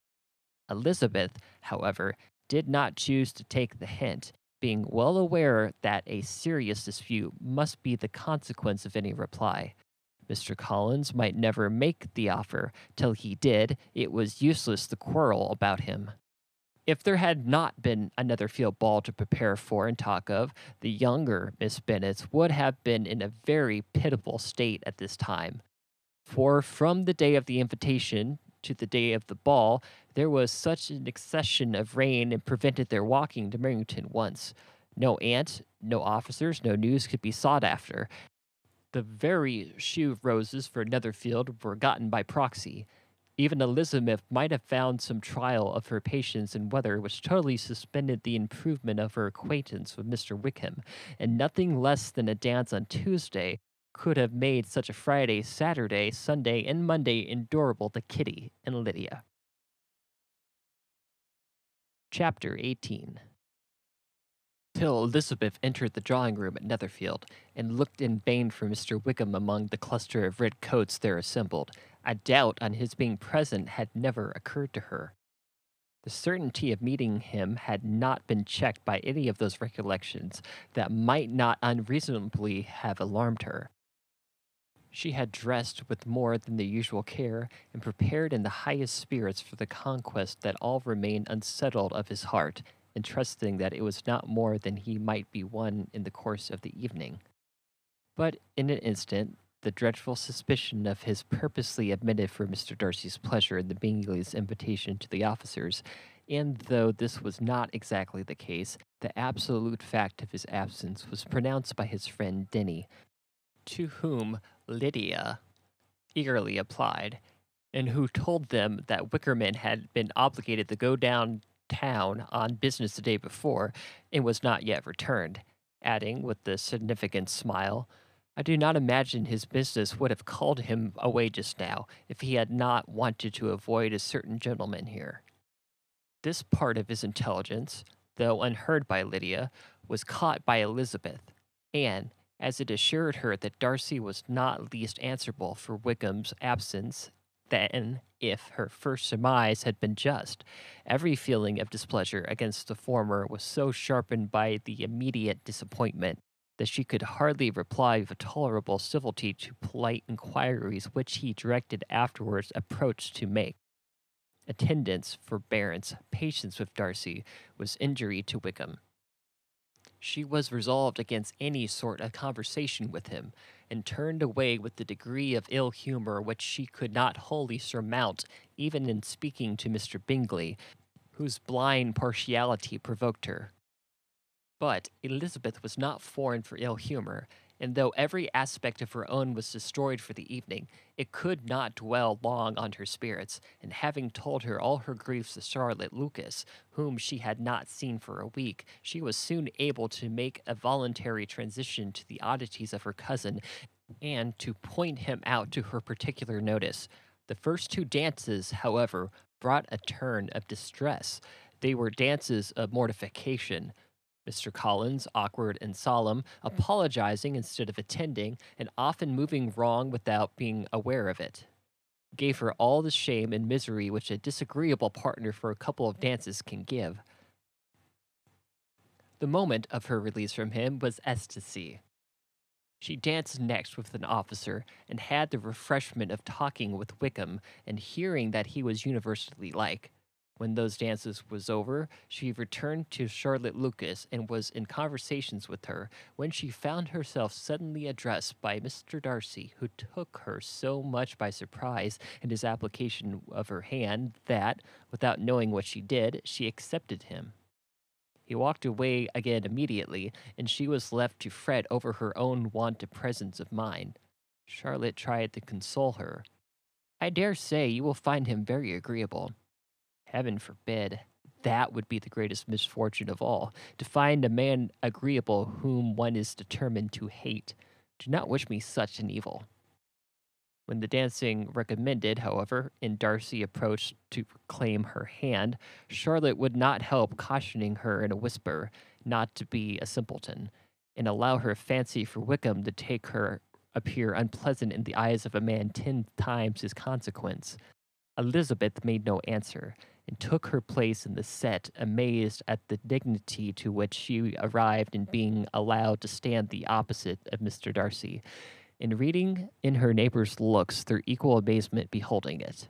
Elizabeth, however, did not choose to take the hint, being well aware that a serious dispute must be the consequence of any reply. Mr. Collins might never make the offer. Till he did, it was useless to quarrel about him. If there had not been Netherfield ball to prepare for and talk of, the younger Miss Bennet would have been in a very pitiable state at this time. For from the day of the invitation to the day of the ball, there was such an accession of rain and prevented their walking to Meryton once. No aunt, no officers, no news could be sought after. The very shew roses for Netherfield were gotten by proxy. Even Elizabeth might have found some trial of her patience in weather which totally suspended the improvement of her acquaintance with Mr. Wickham, and nothing less than a dance on Tuesday could have made such a Friday, Saturday, Sunday, and Monday endurable to Kitty and Lydia. Chapter 18 Till Elizabeth entered the drawing room at Netherfield, and looked in vain for Mr. Wickham among the cluster of red coats there assembled, a doubt on his being present had never occurred to her. The certainty of meeting him had not been checked by any of those recollections that might not unreasonably have alarmed her. She had dressed with more than the usual care, and prepared in the highest spirits for the conquest that all remained unsettled of his heart, and trusting that it was not more than he might be won in the course of the evening. But in an instant, the dreadful suspicion of his purposely admitted for Mr. Darcy's pleasure in the Bingleys' invitation to the officers, and though this was not exactly the case, the absolute fact of his absence was pronounced by his friend Denny, to whom Lydia eagerly applied, and who told them that Wickham had been obligated to go down town on business the day before and was not yet returned, adding with a significant smile, I do not imagine his business would have called him away just now if he had not wanted to avoid a certain gentleman here. This part of his intelligence, though unheard by Lydia, was caught by Elizabeth, and, as it assured her that Darcy was not least answerable for Wickham's absence, then, if her first surmise had been just, every feeling of displeasure against the former was so sharpened by the immediate disappointment that she could hardly reply with tolerable civility to polite inquiries which he directed afterwards approach to make. Attendance, forbearance, patience with Darcy was injury to Wickham. She was resolved against any sort of conversation with him, and turned away with the degree of ill humour which she could not wholly surmount even in speaking to Mr. Bingley, whose blind partiality provoked her. But Elizabeth was not foreign for ill humor, and though every aspect of her own was destroyed for the evening, it could not dwell long on her spirits, and having told her all her griefs to Charlotte Lucas, whom she had not seen for a week, she was soon able to make a voluntary transition to the oddities of her cousin, and to point him out to her particular notice. The first two dances, however, brought a turn of distress. They were dances of mortification, Mr. Collins, awkward and solemn, hmm. apologizing instead of attending, and often moving wrong without being aware of it. Gave her all the shame and misery which a disagreeable partner for a couple of dances can give. The moment of her release from him was ecstasy. She danced next with an officer, and had the refreshment of talking with Wickham and hearing that he was universally liked. When those dances was over, she returned to Charlotte Lucas and was in conversations with her when she found herself suddenly addressed by Mr. Darcy, who took her so much by surprise in his application of her hand that, without knowing what she did, she accepted him. He walked away again immediately, and she was left to fret over her own want of presence of mind. Charlotte tried to console her. I dare say you will find him very agreeable. Heaven forbid. That would be the greatest misfortune of all to find a man agreeable whom one is determined to hate. Do not wish me such an evil. When the dancing recommended, however, and Darcy approached to claim her hand, Charlotte would not help cautioning her in a whisper not to be a simpleton, and allow her fancy for Wickham to take her appear unpleasant in the eyes of a man ten times his consequence. Elizabeth made no answer, and took her place in the set, amazed at the dignity to which she arrived in being allowed to stand the opposite of Mr. Darcy, and reading in her neighbor's looks their equal amazement beholding it.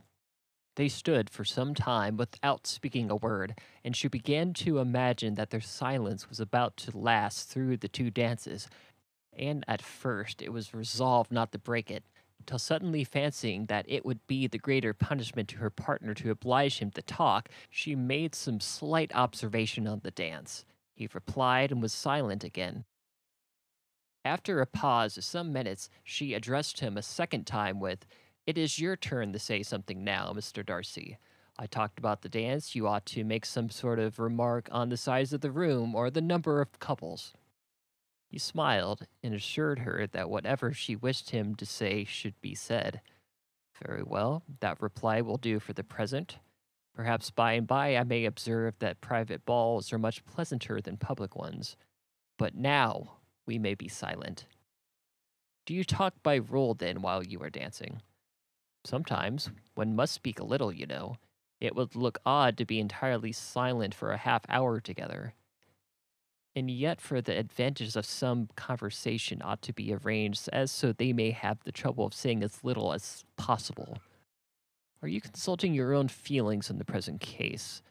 They stood for some time without speaking a word, and she began to imagine that their silence was about to last through the two dances, and at first it was resolved not to break it, till suddenly fancying that it would be the greater punishment to her partner to oblige him to talk, she made some slight observation on the dance. He replied and was silent again. After a pause of some minutes, she addressed him a second time with, It is your turn to say something now, Mr. Darcy. I talked about the dance. You ought to make some sort of remark on the size of the room or the number of couples. He smiled and assured her that whatever she wished him to say should be said. Very well, that reply will do for the present. Perhaps by and by I may observe that private balls are much pleasanter than public ones. But now we may be silent. Do you talk by rule then while you are dancing? Sometimes. One must speak a little, you know. It would look odd to be entirely silent for a half hour together and yet for the advantage of some conversation ought to be arranged as so they may have the trouble of saying as little as possible. Are you consulting your own feelings in the present case,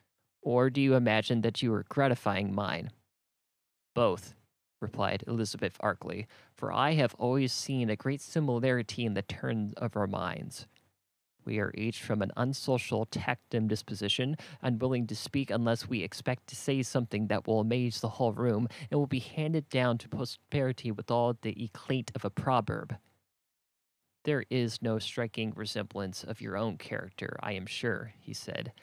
or do you imagine that you are gratifying mine? Both, replied Elizabeth archly, for I have always seen a great similarity in the turn of our minds. We are each from an unsocial, tactum disposition, unwilling to speak unless we expect to say something that will amaze the whole room and will be handed down to posterity with all the eclat of a proverb. There is no striking resemblance of your own character, I am sure, he said.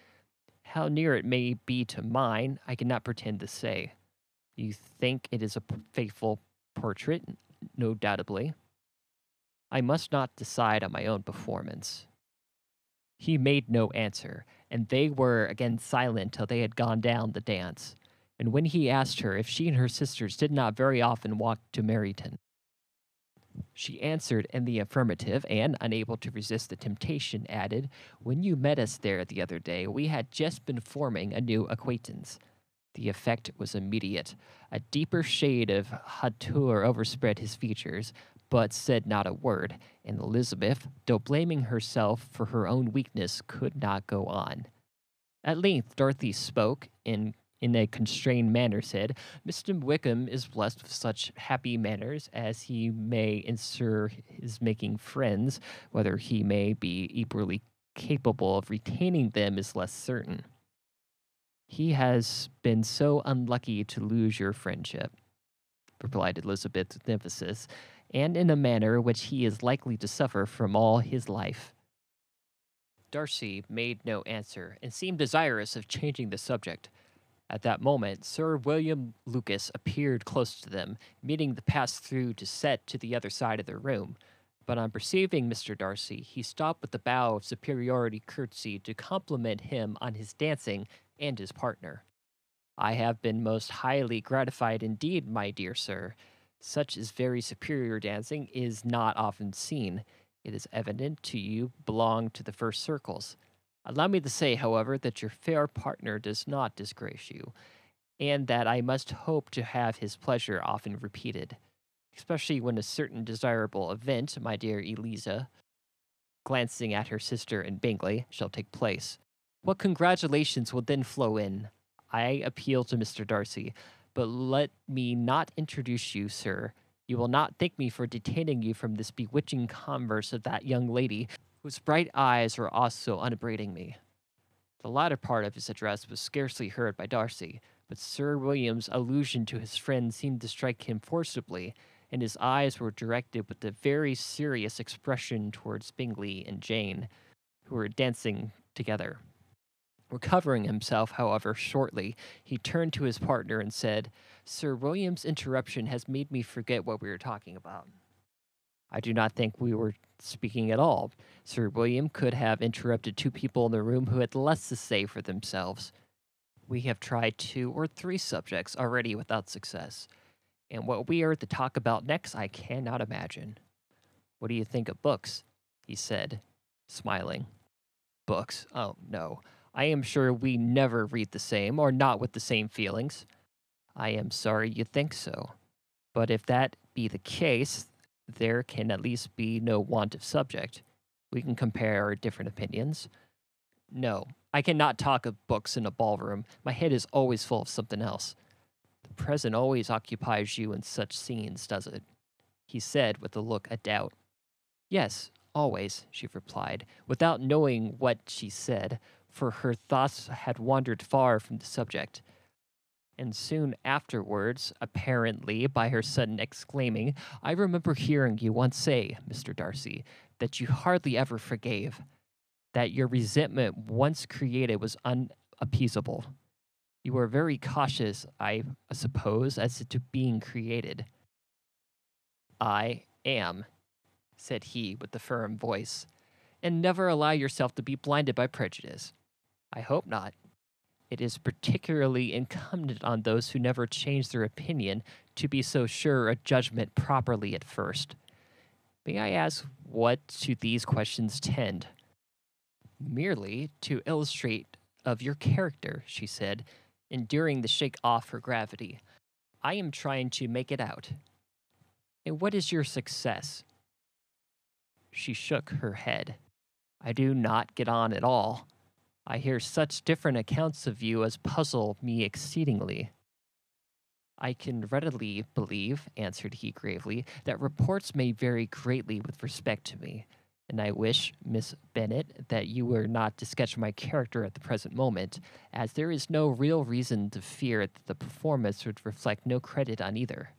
How near it may be to mine, I cannot pretend to say. You think it is a faithful portrait, no doubtably. I must not decide on my own performance. He made no answer, and they were again silent till they had gone down the dance. And when he asked her if she and her sisters did not very often walk to Meryton, she answered in the affirmative, and, unable to resist the temptation, added, When you met us there the other day, we had just been forming a new acquaintance. The effect was immediate. A deeper shade of hauteur overspread his features, but said not a word, and Elizabeth, though blaming herself for her own weakness, could not go on. At length Darcy spoke, and in a constrained manner said, Mr. Wickham is blessed with such happy manners as he may ensure his making friends, whether he may be equally capable of retaining them is less certain. He has been so unlucky to lose your friendship, replied Elizabeth with emphasis, and in a manner which he is likely to suffer from all his life. Darcy made no answer and seemed desirous of changing the subject. At that moment, Sir William Lucas appeared close to them, meaning to pass through to set to the other side of the room. But on perceiving Mr. Darcy, he stopped with a bow of superiority courtesy to compliment him on his dancing and his partner. I have been most highly gratified indeed, my dear sir, such as very superior dancing is not often seen. It is evident to you belong to the first circles. Allow me to say, however, that your fair partner does not disgrace you, and that I must hope to have his pleasure often repeated, especially when a certain desirable event, my dear Eliza, glancing at her sister in Bingley, shall take place. What congratulations will then flow in? I appeal to Mr. Darcy, but let me not introduce you, sir. You will not thank me for detaining you from this bewitching converse of that young lady, whose bright eyes were also upbraiding me. The latter part of his address was scarcely heard by Darcy, but Sir William's allusion to his friend seemed to strike him forcibly, and his eyes were directed with a very serious expression towards Bingley and Jane, who were dancing together. Recovering himself, however, shortly, he turned to his partner and said, Sir William's interruption has made me forget what we were talking about. I do not think we were speaking at all. Sir William could have interrupted two people in the room who had less to say for themselves. We have tried two or three subjects already without success, and what we are to talk about next I cannot imagine. What do you think of books? he said, smiling. Books? Oh, no. I am sure we never read the same, or not with the same feelings. I am sorry you think so. But if that be the case, there can at least be no want of subject. We can compare our different opinions. No, I cannot talk of books in a ballroom. My head is always full of something else. The present always occupies you in such scenes, does it? He said with a look of doubt. Yes, always, she replied, without knowing what she said, for her thoughts had wandered far from the subject. And soon afterwards, apparently by her sudden exclaiming, I remember hearing you once say, Mr. Darcy, that you hardly ever forgave, that your resentment once created was unappeasable. You were very cautious, I suppose, as to being created. I am, said he with a firm voice, and never allow yourself to be blinded by prejudice. I hope not. It is particularly incumbent on those who never change their opinion to be so sure a judgment properly at first. May I ask what to these questions tend? Merely to illustrate of your character, she said, enduring the shake off her gravity. I am trying to make it out. And what is your success? She shook her head. I do not get on at all. I hear such different accounts of you as puzzle me exceedingly. I can readily believe, answered he gravely, that reports may vary greatly with respect to me, and I wish, Miss Bennet, that you were not to sketch my character at the present moment, as there is no real reason to fear that the performance would reflect no credit on either.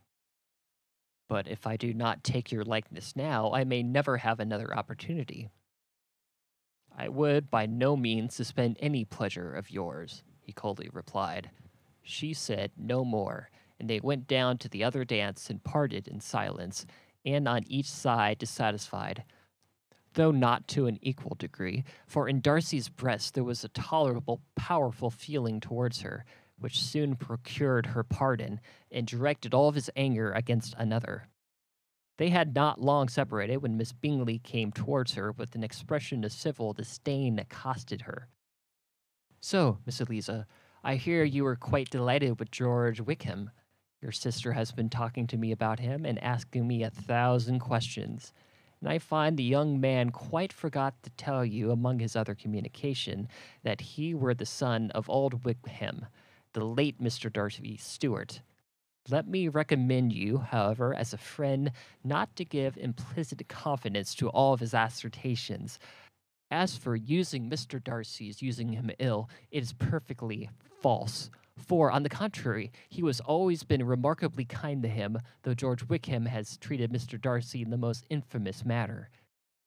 But if I do not take your likeness now, I may never have another opportunity. I would by no means suspend any pleasure of yours, he coldly replied. She said no more, and they went down to the other dance and parted in silence, and on each side dissatisfied, though not to an equal degree, for in Darcy's breast there was a tolerable, powerful feeling towards her, which soon procured her pardon, and directed all of his anger against another. They had not long separated when Miss Bingley came towards her with an expression of civil disdain that accosted her. So, Miss Eliza, I hear you were quite delighted with George Wickham. Your sister has been talking to me about him and asking me a thousand questions, and I find the young man quite forgot to tell you, among his other communication, that he were the son of old Wickham, the late Mr. Darcy steward, let me recommend you, however, as a friend, not to give implicit confidence to all of his assertions. As for using Mr. Darcy's using him ill, it is perfectly false. For, on the contrary, he has always been remarkably kind to him, though George Wickham has treated Mr. Darcy in the most infamous manner.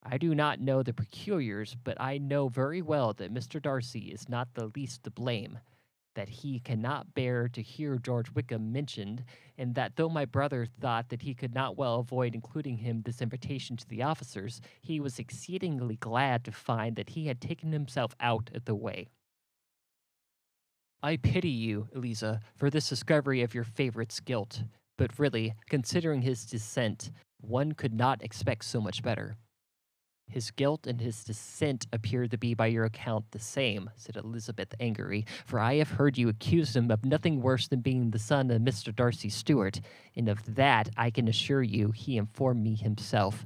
I do not know the peculiars, but I know very well that Mr. Darcy is not the least to blame that he cannot bear to hear George Wickham mentioned, and that though my brother thought that he could not well avoid including him this invitation to the officers, he was exceedingly glad to find that he had taken himself out of the way. I pity you, Eliza, for this discovery of your favorite's guilt, but really, considering his descent, one could not expect so much better. His guilt and his descent appear to be by your account the same, said Elizabeth angrily, for I have heard you accuse him of nothing worse than being the son of Mr. Darcy steward, and of that I can assure you he informed me himself.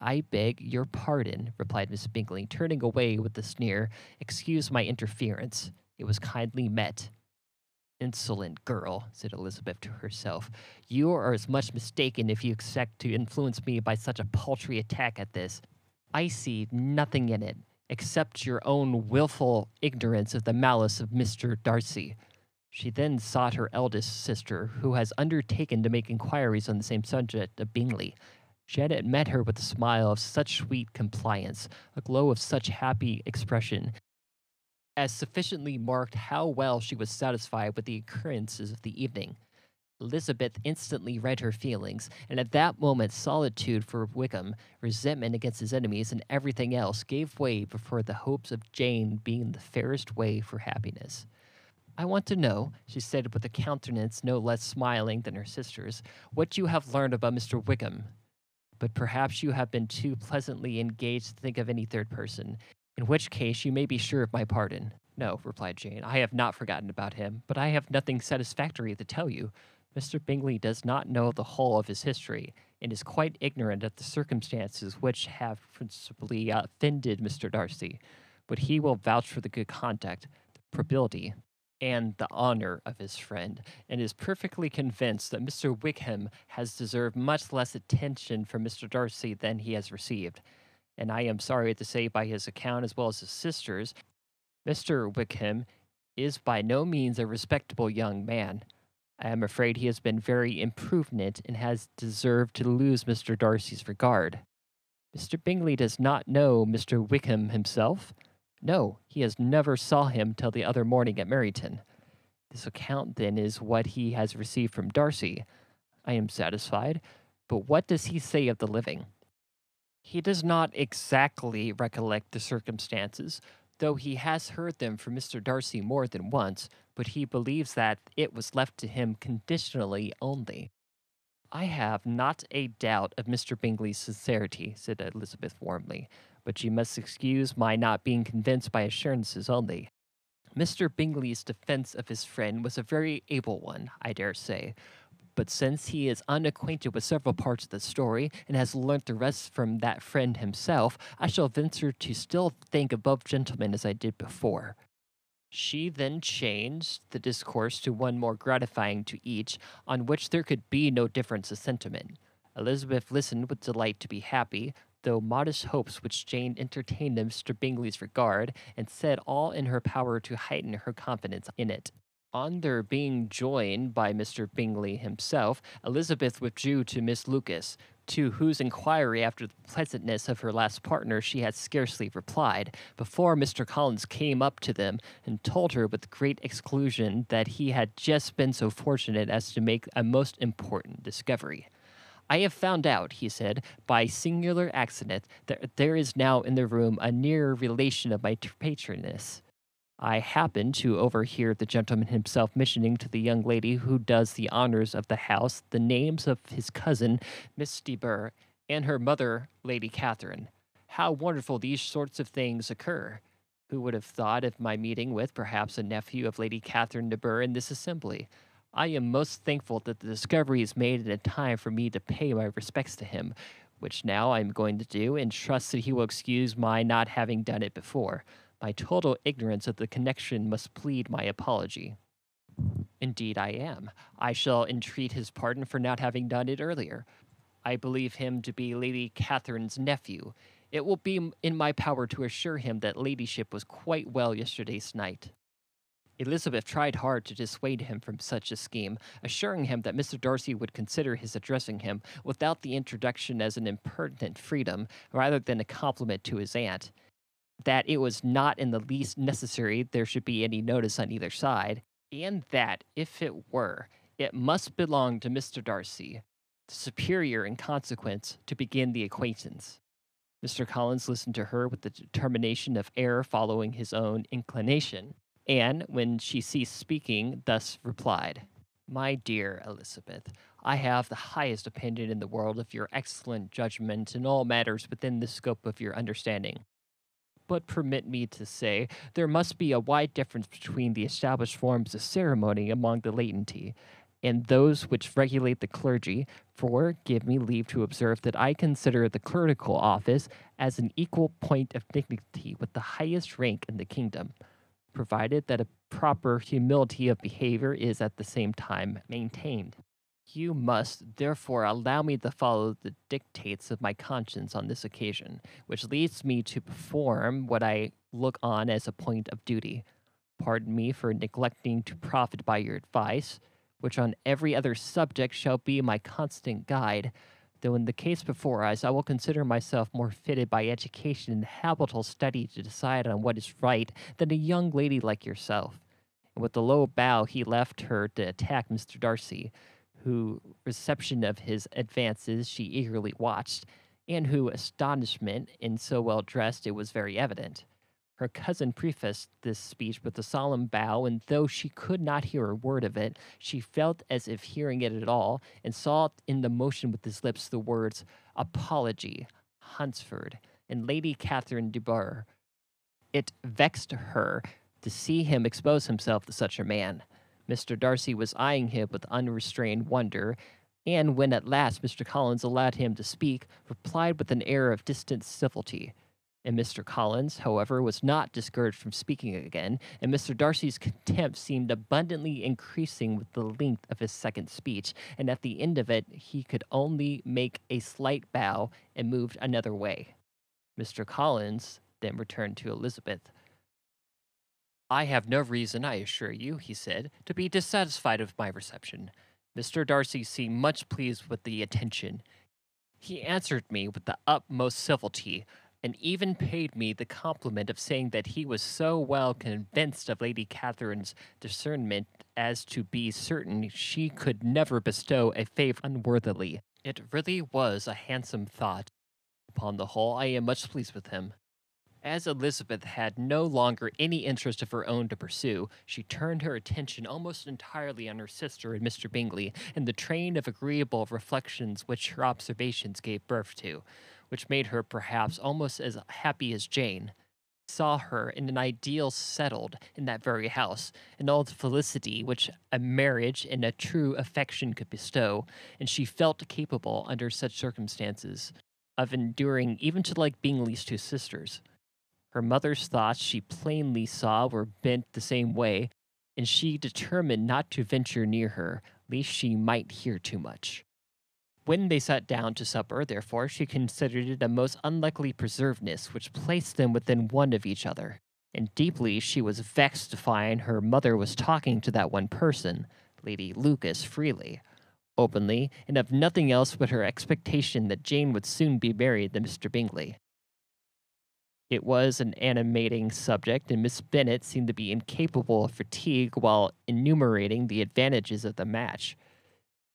I beg your pardon, replied Miss Bingley, turning away with a sneer. Excuse my interference. It was kindly met. Insolent girl, said Elizabeth to herself. You are as much mistaken if you expect to influence me by such a paltry attack at this. I see nothing in it, except your own wilful ignorance of the malice of Mr. Darcy. She then sought her eldest sister, who has undertaken to make inquiries on the same subject of Bingley. Jane met her with a smile of such sweet compliance, a glow of such happy expression, as sufficiently marked how well she was satisfied with the occurrences of the evening. Elizabeth instantly read her feelings, and at that moment solitude for Wickham, resentment against his enemies, and everything else gave way before the hopes of Jane being the fairest way for happiness. I want to know, she said with a countenance no less smiling than her sister's, what you have learned about Mr. Wickham. But perhaps you have been too pleasantly engaged to think of any third person, in which case you may be sure of my pardon. No, replied Jane, I have not forgotten about him, but I have nothing satisfactory to tell you. Mr. Bingley does not know the whole of his history, and is quite ignorant of the circumstances which have principally uh, offended Mr. Darcy. But he will vouch for the good conduct, the probability, and the honor of his friend, and is perfectly convinced that Mr. Wickham has deserved much less attention from Mr. Darcy than he has received. And I am sorry to say, by his account as well as his sister's, Mr. Wickham is by no means a respectable young man. I am afraid he has been very imprudent and has deserved to lose Mr. Darcy's regard. Mr. Bingley does not know Mr. Wickham himself. No, he has never saw him till the other morning at Meryton. This account, then, is what he has received from Darcy. I am satisfied, but what does he say of the living? He does not exactly recollect the circumstances, though he has heard them from Mr. Darcy more than once, but he believes that it was left to him conditionally only. I have not a doubt of Mr. Bingley's sincerity, said Elizabeth warmly, but you must excuse my not being convinced by assurances only. Mr. Bingley's defense of his friend was a very able one, I dare say, but since he is unacquainted with several parts of the story and has learnt the rest from that friend himself, I shall venture to still think above gentlemen as I did before. She then changed the discourse to one more gratifying to each, on which there could be no difference of sentiment. Elizabeth listened with delight to be happy, though modest hopes which Jane entertained in Mr. Bingley's regard, and said all in her power to heighten her confidence in it. On their being joined by Mr. Bingley himself, Elizabeth withdrew to Miss Lucas, to whose inquiry after the pleasantness of her last partner she had scarcely replied, before Mr. Collins came up to them and told her with great exclusion that he had just been so fortunate as to make a most important discovery. I have found out, he said, by singular accident, that there is now in the room a nearer relation of my patroness. I happened to overhear the gentleman himself mentioning to the young lady who does the honors of the house the names of his cousin, Miss de Bourgh, and her mother, Lady Catherine. How wonderful these sorts of things occur! Who would have thought of my meeting with perhaps a nephew of Lady Catherine de Bourgh in this assembly? I am most thankful that the discovery is made in a time for me to pay my respects to him, which now I am going to do, and trust that he will excuse my not having done it before. My total ignorance of the connection must plead my apology. Indeed, I am. I shall entreat his pardon for not having done it earlier. I believe him to be Lady Catherine's nephew. It will be in my power to assure him that ladyship was quite well yesterday's night. Elizabeth tried hard to dissuade him from such a scheme, assuring him that Mr. Darcy would consider his addressing him without the introduction as an impertinent freedom rather than a compliment to his aunt, that it was not in the least necessary there should be any notice on either side, and that, if it were, it must belong to Mr. Darcy, the superior in consequence, to begin the acquaintance. Mr. Collins listened to her with the determination of error following his own inclination and, when she ceased speaking, thus replied My dear Elizabeth, I have the highest opinion in the world of your excellent judgment in all matters within the scope of your understanding. But permit me to say, there must be a wide difference between the established forms of ceremony among the laity, and those which regulate the clergy, for give me leave to observe that I consider the clerical office as an equal point of dignity with the highest rank in the kingdom, provided that a proper humility of behavior is at the same time maintained. You must, therefore, allow me to follow the dictates of my conscience on this occasion, which leads me to perform what I look on as a point of duty. Pardon me for neglecting to profit by your advice, which on every other subject shall be my constant guide, though in the case before us I will consider myself more fitted by education and habitual study to decide on what is right than a young lady like yourself. And with a low bow he left her to attack Mr. Darcy, whose reception of his advances she eagerly watched, and whose astonishment in so well dressed it was very evident. Her cousin prefaced this speech with a solemn bow, and though she could not hear a word of it, she felt as if hearing it at all, and saw in the motion with his lips the words apology, Hunsford, and Lady Catherine de Bourgh. It vexed her to see him expose himself to such a man. Mr. Darcy was eyeing him with unrestrained wonder, and when at last Mr. Collins allowed him to speak, replied with an air of distant civility and Mr. Collins, however, was not discouraged from speaking again, and Mr. Darcy's contempt seemed abundantly increasing with the length of his second speech, and at the end of it he could only make a slight bow and moved another way. Mr. Collins then returned to Elizabeth. I have no reason, I assure you, he said, to be dissatisfied with my reception. Mr. Darcy seemed much pleased with the attention. He answered me with the utmost civility, and even paid me the compliment of saying that he was so well convinced of Lady Catherine's discernment as to be certain she could never bestow a favor unworthily. It really was a handsome thought. Upon the whole, I am much pleased with him. As Elizabeth had no longer any interest of her own to pursue, she turned her attention almost entirely on her sister and Mr. Bingley, and the train of agreeable reflections which her observations gave birth to which made her perhaps almost as happy as Jane, saw her in an ideal settled in that very house, in all the felicity which a marriage and a true affection could bestow, and she felt capable, under such circumstances, of enduring even to like Bingley's two sisters. Her mother's thoughts she plainly saw were bent the same way, and she determined not to venture near her, lest she might hear too much. When they sat down to supper, therefore, she considered it a most unlucky preservedness which placed them within one of each other. And deeply she was vexed to find her mother was talking to that one person, Lady Lucas, freely, openly, and of nothing else but her expectation that Jane would soon be married to Mr. Bingley. It was an animating subject, and Miss Bennet seemed to be incapable of fatigue while enumerating the advantages of the match.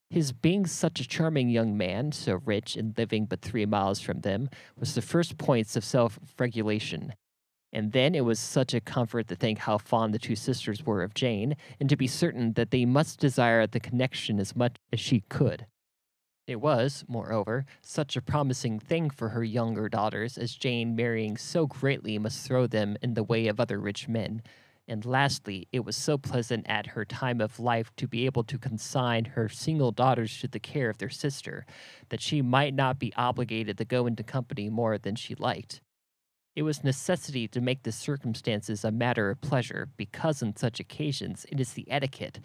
His being such a charming young man, so rich and living but three miles from them, was the first points of self regulation. And then it was such a comfort to think how fond the two sisters were of Jane, and to be certain that they must desire the connection as much as she could. It was, moreover, such a promising thing for her younger daughters, as Jane marrying so greatly must throw them in the way of other rich men, and lastly, it was so pleasant at her time of life to be able to consign her single daughters to the care of their sister, that she might not be obligated to go into company more than she liked. It was necessity to make the circumstances a matter of pleasure, because on such occasions it is the etiquette.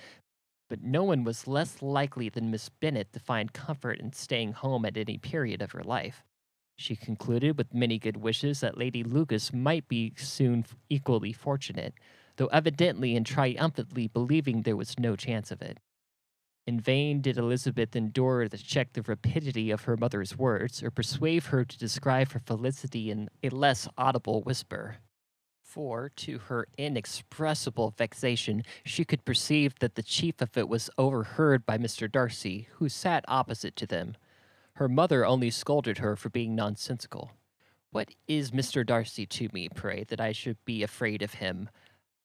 But no one was less likely than Miss Bennet to find comfort in staying home at any period of her life. She concluded with many good wishes that Lady Lucas might be soon equally fortunate, though evidently and triumphantly believing there was no chance of it. In vain did Elizabeth endure to check the rapidity of her mother's words, or persuade her to describe her felicity in a less audible whisper. For, to her inexpressible vexation, she could perceive that the chief of it was overheard by Mr. Darcy, who sat opposite to them. Her mother only scolded her for being nonsensical. What is Mr. Darcy to me, pray, that I should be afraid of him?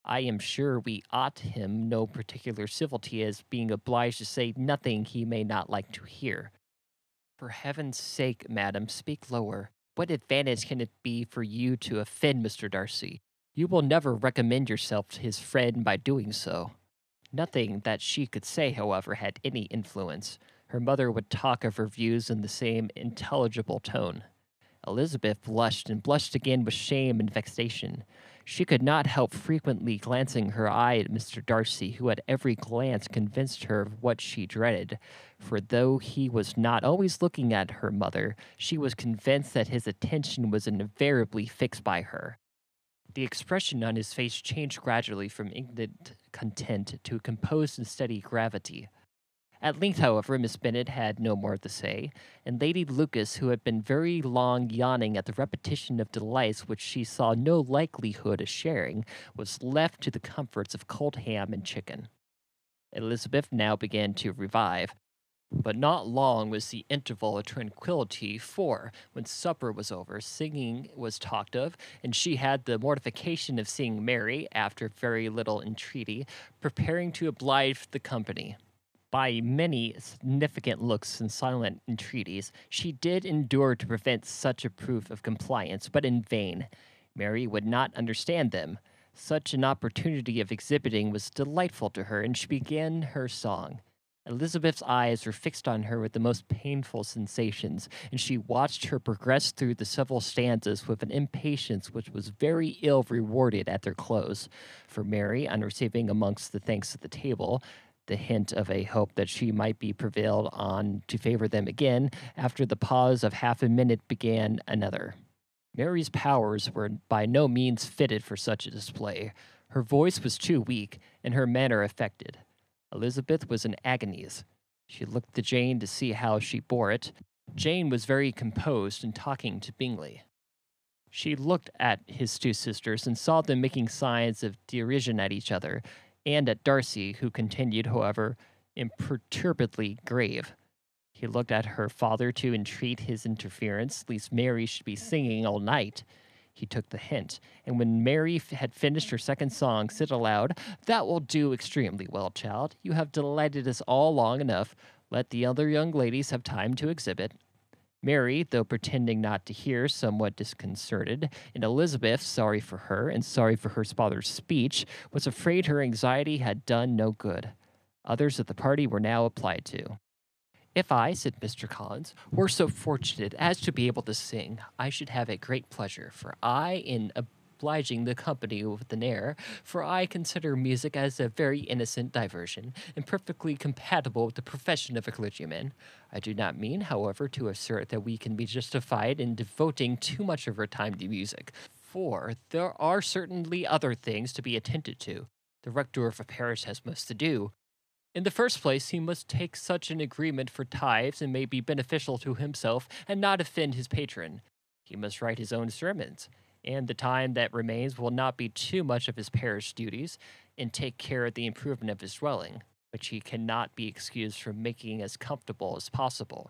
I am sure we ought him no particular civility as being obliged to say nothing he may not like to hear. For heaven's sake, madam, speak lower. What advantage can it be for you to offend Mr. Darcy? You will never recommend yourself to his friend by doing so. Nothing that she could say, however, had any influence. Her mother would talk of her views in the same intelligible tone. Elizabeth blushed and blushed again with shame and vexation. She could not help frequently glancing her eye at Mr. Darcy, who at every glance convinced her of what she dreaded. For though he was not always looking at her mother, she was convinced that his attention was invariably fixed by her. The expression on his face changed gradually from indignant content to composed and steady gravity. At length, however, Miss Bennet had no more to say, and Lady Lucas, who had been very long yawning at the repetition of delights which she saw no likelihood of sharing, was left to the comforts of cold ham and chicken. Elizabeth now began to revive, but not long was the interval of tranquillity, for, when supper was over, singing was talked of, and she had the mortification of seeing Mary, after very little entreaty, preparing to oblige the company. By many significant looks and silent entreaties, she did endure to prevent such a proof of compliance, but in vain. Mary would not understand them. Such an opportunity of exhibiting was delightful to her, and she began her song. Elizabeth's eyes were fixed on her with the most painful sensations, and she watched her progress through the several stanzas with an impatience which was very ill rewarded at their close. For Mary, on receiving amongst the thanks at the table, the hint of a hope that she might be prevailed on to favor them again. After the pause of half a minute began another. Mary's powers were by no means fitted for such a display. Her voice was too weak, and her manner affected. Elizabeth was in agonies. She looked to Jane to see how she bore it. Jane was very composed and talking to Bingley. She looked at his two sisters and saw them making signs of derision at each other, and at Darcy, who continued, however, imperturbably grave. He looked at her father to entreat his interference, lest Mary should be singing all night. He took the hint, and when Mary had finished her second song, said aloud, That will do extremely well, child. You have delighted us all long enough. Let the other young ladies have time to exhibit. Mary, though pretending not to hear, somewhat disconcerted, and Elizabeth, sorry for her and sorry for her father's speech, was afraid her anxiety had done no good. Others of the party were now applied to. If I, said Mr. Collins, were so fortunate as to be able to sing, I should have a great pleasure, for I, in obliging the company with an air, for I consider music as a very innocent diversion, and perfectly compatible with the profession of a clergyman. I do not mean, however, to assert that we can be justified in devoting too much of our time to music, for there are certainly other things to be attended to. The rector of a parish has most to do. In the first place, he must take such an agreement for tithes and may be beneficial to himself and not offend his patron. He must write his own sermons and the time that remains will not be too much of his parish duties, and take care of the improvement of his dwelling, which he cannot be excused from making as comfortable as possible.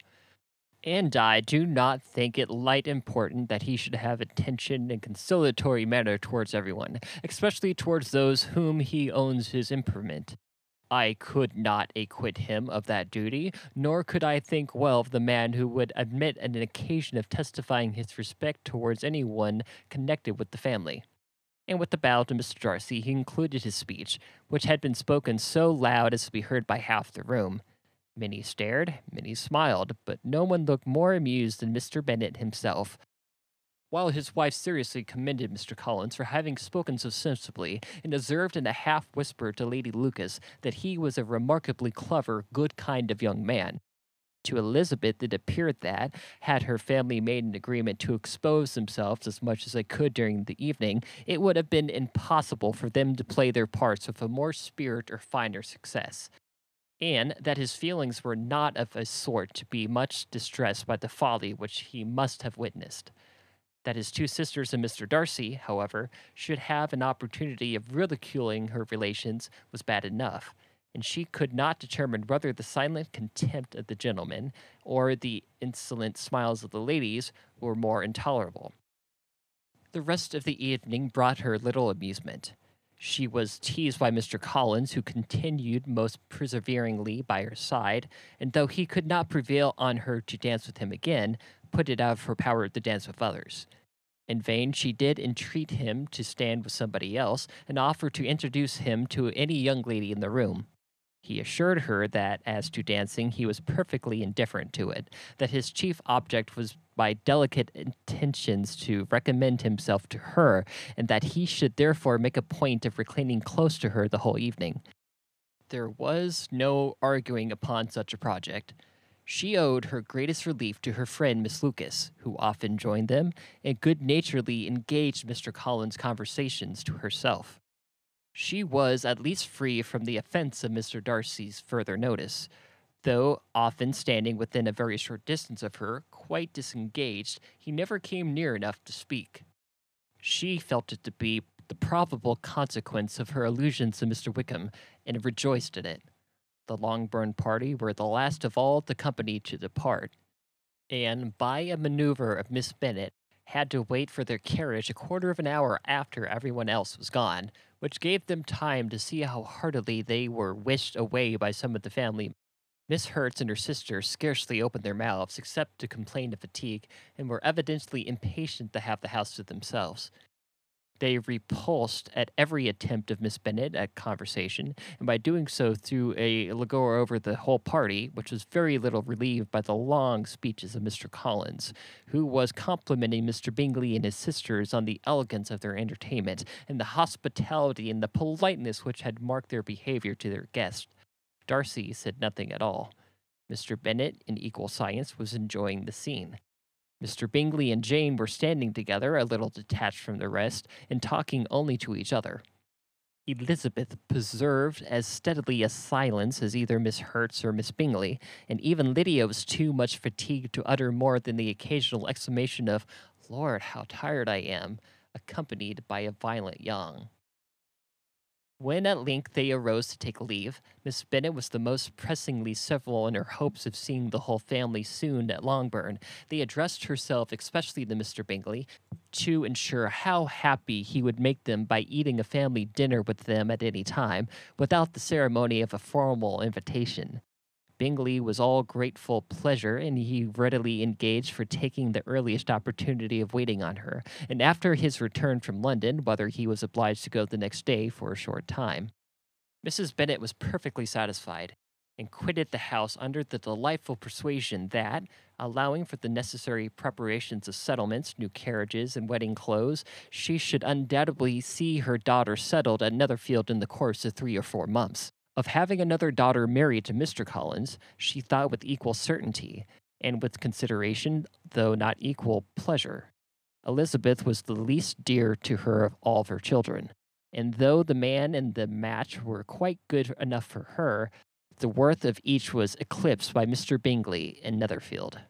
And I do not think it light important that he should have attention and conciliatory manner towards everyone, especially towards those whom he owns his improvement. I could not acquit him of that duty, nor could I think well of the man who would admit an occasion of testifying his respect towards any one connected with the family. And with the bow to Mr. Darcy, he concluded his speech, which had been spoken so loud as to be heard by half the room. Many stared, many smiled, but no one looked more amused than Mr. Bennet himself, while his wife seriously commended Mr. Collins for having spoken so sensibly, and observed in a half whisper to Lady Lucas that he was a remarkably clever, good kind of young man. To Elizabeth, it appeared that, had her family made an agreement to expose themselves as much as they could during the evening, it would have been impossible for them to play their parts with a more spirit or finer success and that his feelings were not of a sort to be much distressed by the folly which he must have witnessed. That his two sisters and Mr. Darcy, however, should have an opportunity of ridiculing her relations was bad enough, and she could not determine whether the silent contempt of the gentlemen or the insolent smiles of the ladies were more intolerable. The rest of the evening brought her little amusement. She was teased by Mr. Collins, who continued most perseveringly by her side, and though he could not prevail on her to dance with him again, put it out of her power to dance with others. In vain, she did entreat him to stand with somebody else and offer to introduce him to any young lady in the room. He assured her that, as to dancing, he was perfectly indifferent to it, that his chief object was by delicate intentions to recommend himself to her, and that he should therefore make a point of reclining close to her the whole evening. There was no arguing upon such a project. She owed her greatest relief to her friend Miss Lucas, who often joined them and good naturedly engaged Mr. Collins' conversations to herself. She was at least free from the offense of Mr. Darcy's further notice, though often standing within a very short distance of her, quite disengaged, he never came near enough to speak. She felt it to be the probable consequence of her allusions to Mr. Wickham, and rejoiced in it. The Longbourn party were the last of all the company to depart, and by a maneuver of Miss Bennet, had to wait for their carriage a quarter of an hour after everyone else was gone, which gave them time to see how heartily they were wished away by some of the family. Miss Hurst and her sister scarcely opened their mouths except to complain of fatigue, and were evidently impatient to have the house to themselves. They repulsed at every attempt of Miss Bennet at conversation, and by doing so threw a languor over the whole party, which was very little relieved by the long speeches of Mr. Collins, who was complimenting Mr. Bingley and his sisters on the elegance of their entertainment, and the hospitality and the politeness which had marked their behaviour to their guests. Darcy said nothing at all. Mr. Bennet, in equal silence, was enjoying the scene. Mr. Bingley and Jane were standing together, a little detached from the rest, and talking only to each other. Elizabeth preserved as steadily a silence as either Miss Hurst or Miss Bingley, and even Lydia was too much fatigued to utter more than the occasional exclamation of, Lord, how tired I am, accompanied by a violent yawn. When at length they arose to take leave, Miss Bennet was the most pressingly civil in her hopes of seeing the whole family soon at Longbourn. They addressed herself especially to Mr. Bingley to ensure how happy he would make them by eating a family dinner with them at any time, without the ceremony of a formal invitation. Bingley was all grateful pleasure, and he readily engaged for taking the earliest opportunity of waiting on her, and after his return from London, whether he was obliged to go the next day for a short time. Mrs. Bennet was perfectly satisfied, and quitted the house under the delightful persuasion that, allowing for the necessary preparations of settlements, new carriages, and wedding clothes, she should undoubtedly see her daughter settled at Netherfield in the course of three or four months. Of having another daughter married to Mr. Collins, she thought with equal certainty, and with consideration, though not equal pleasure. Elizabeth was the least dear to her of all of her children, and though the man and the match were quite good enough for her, the worth of each was eclipsed by Mr. Bingley in Netherfield.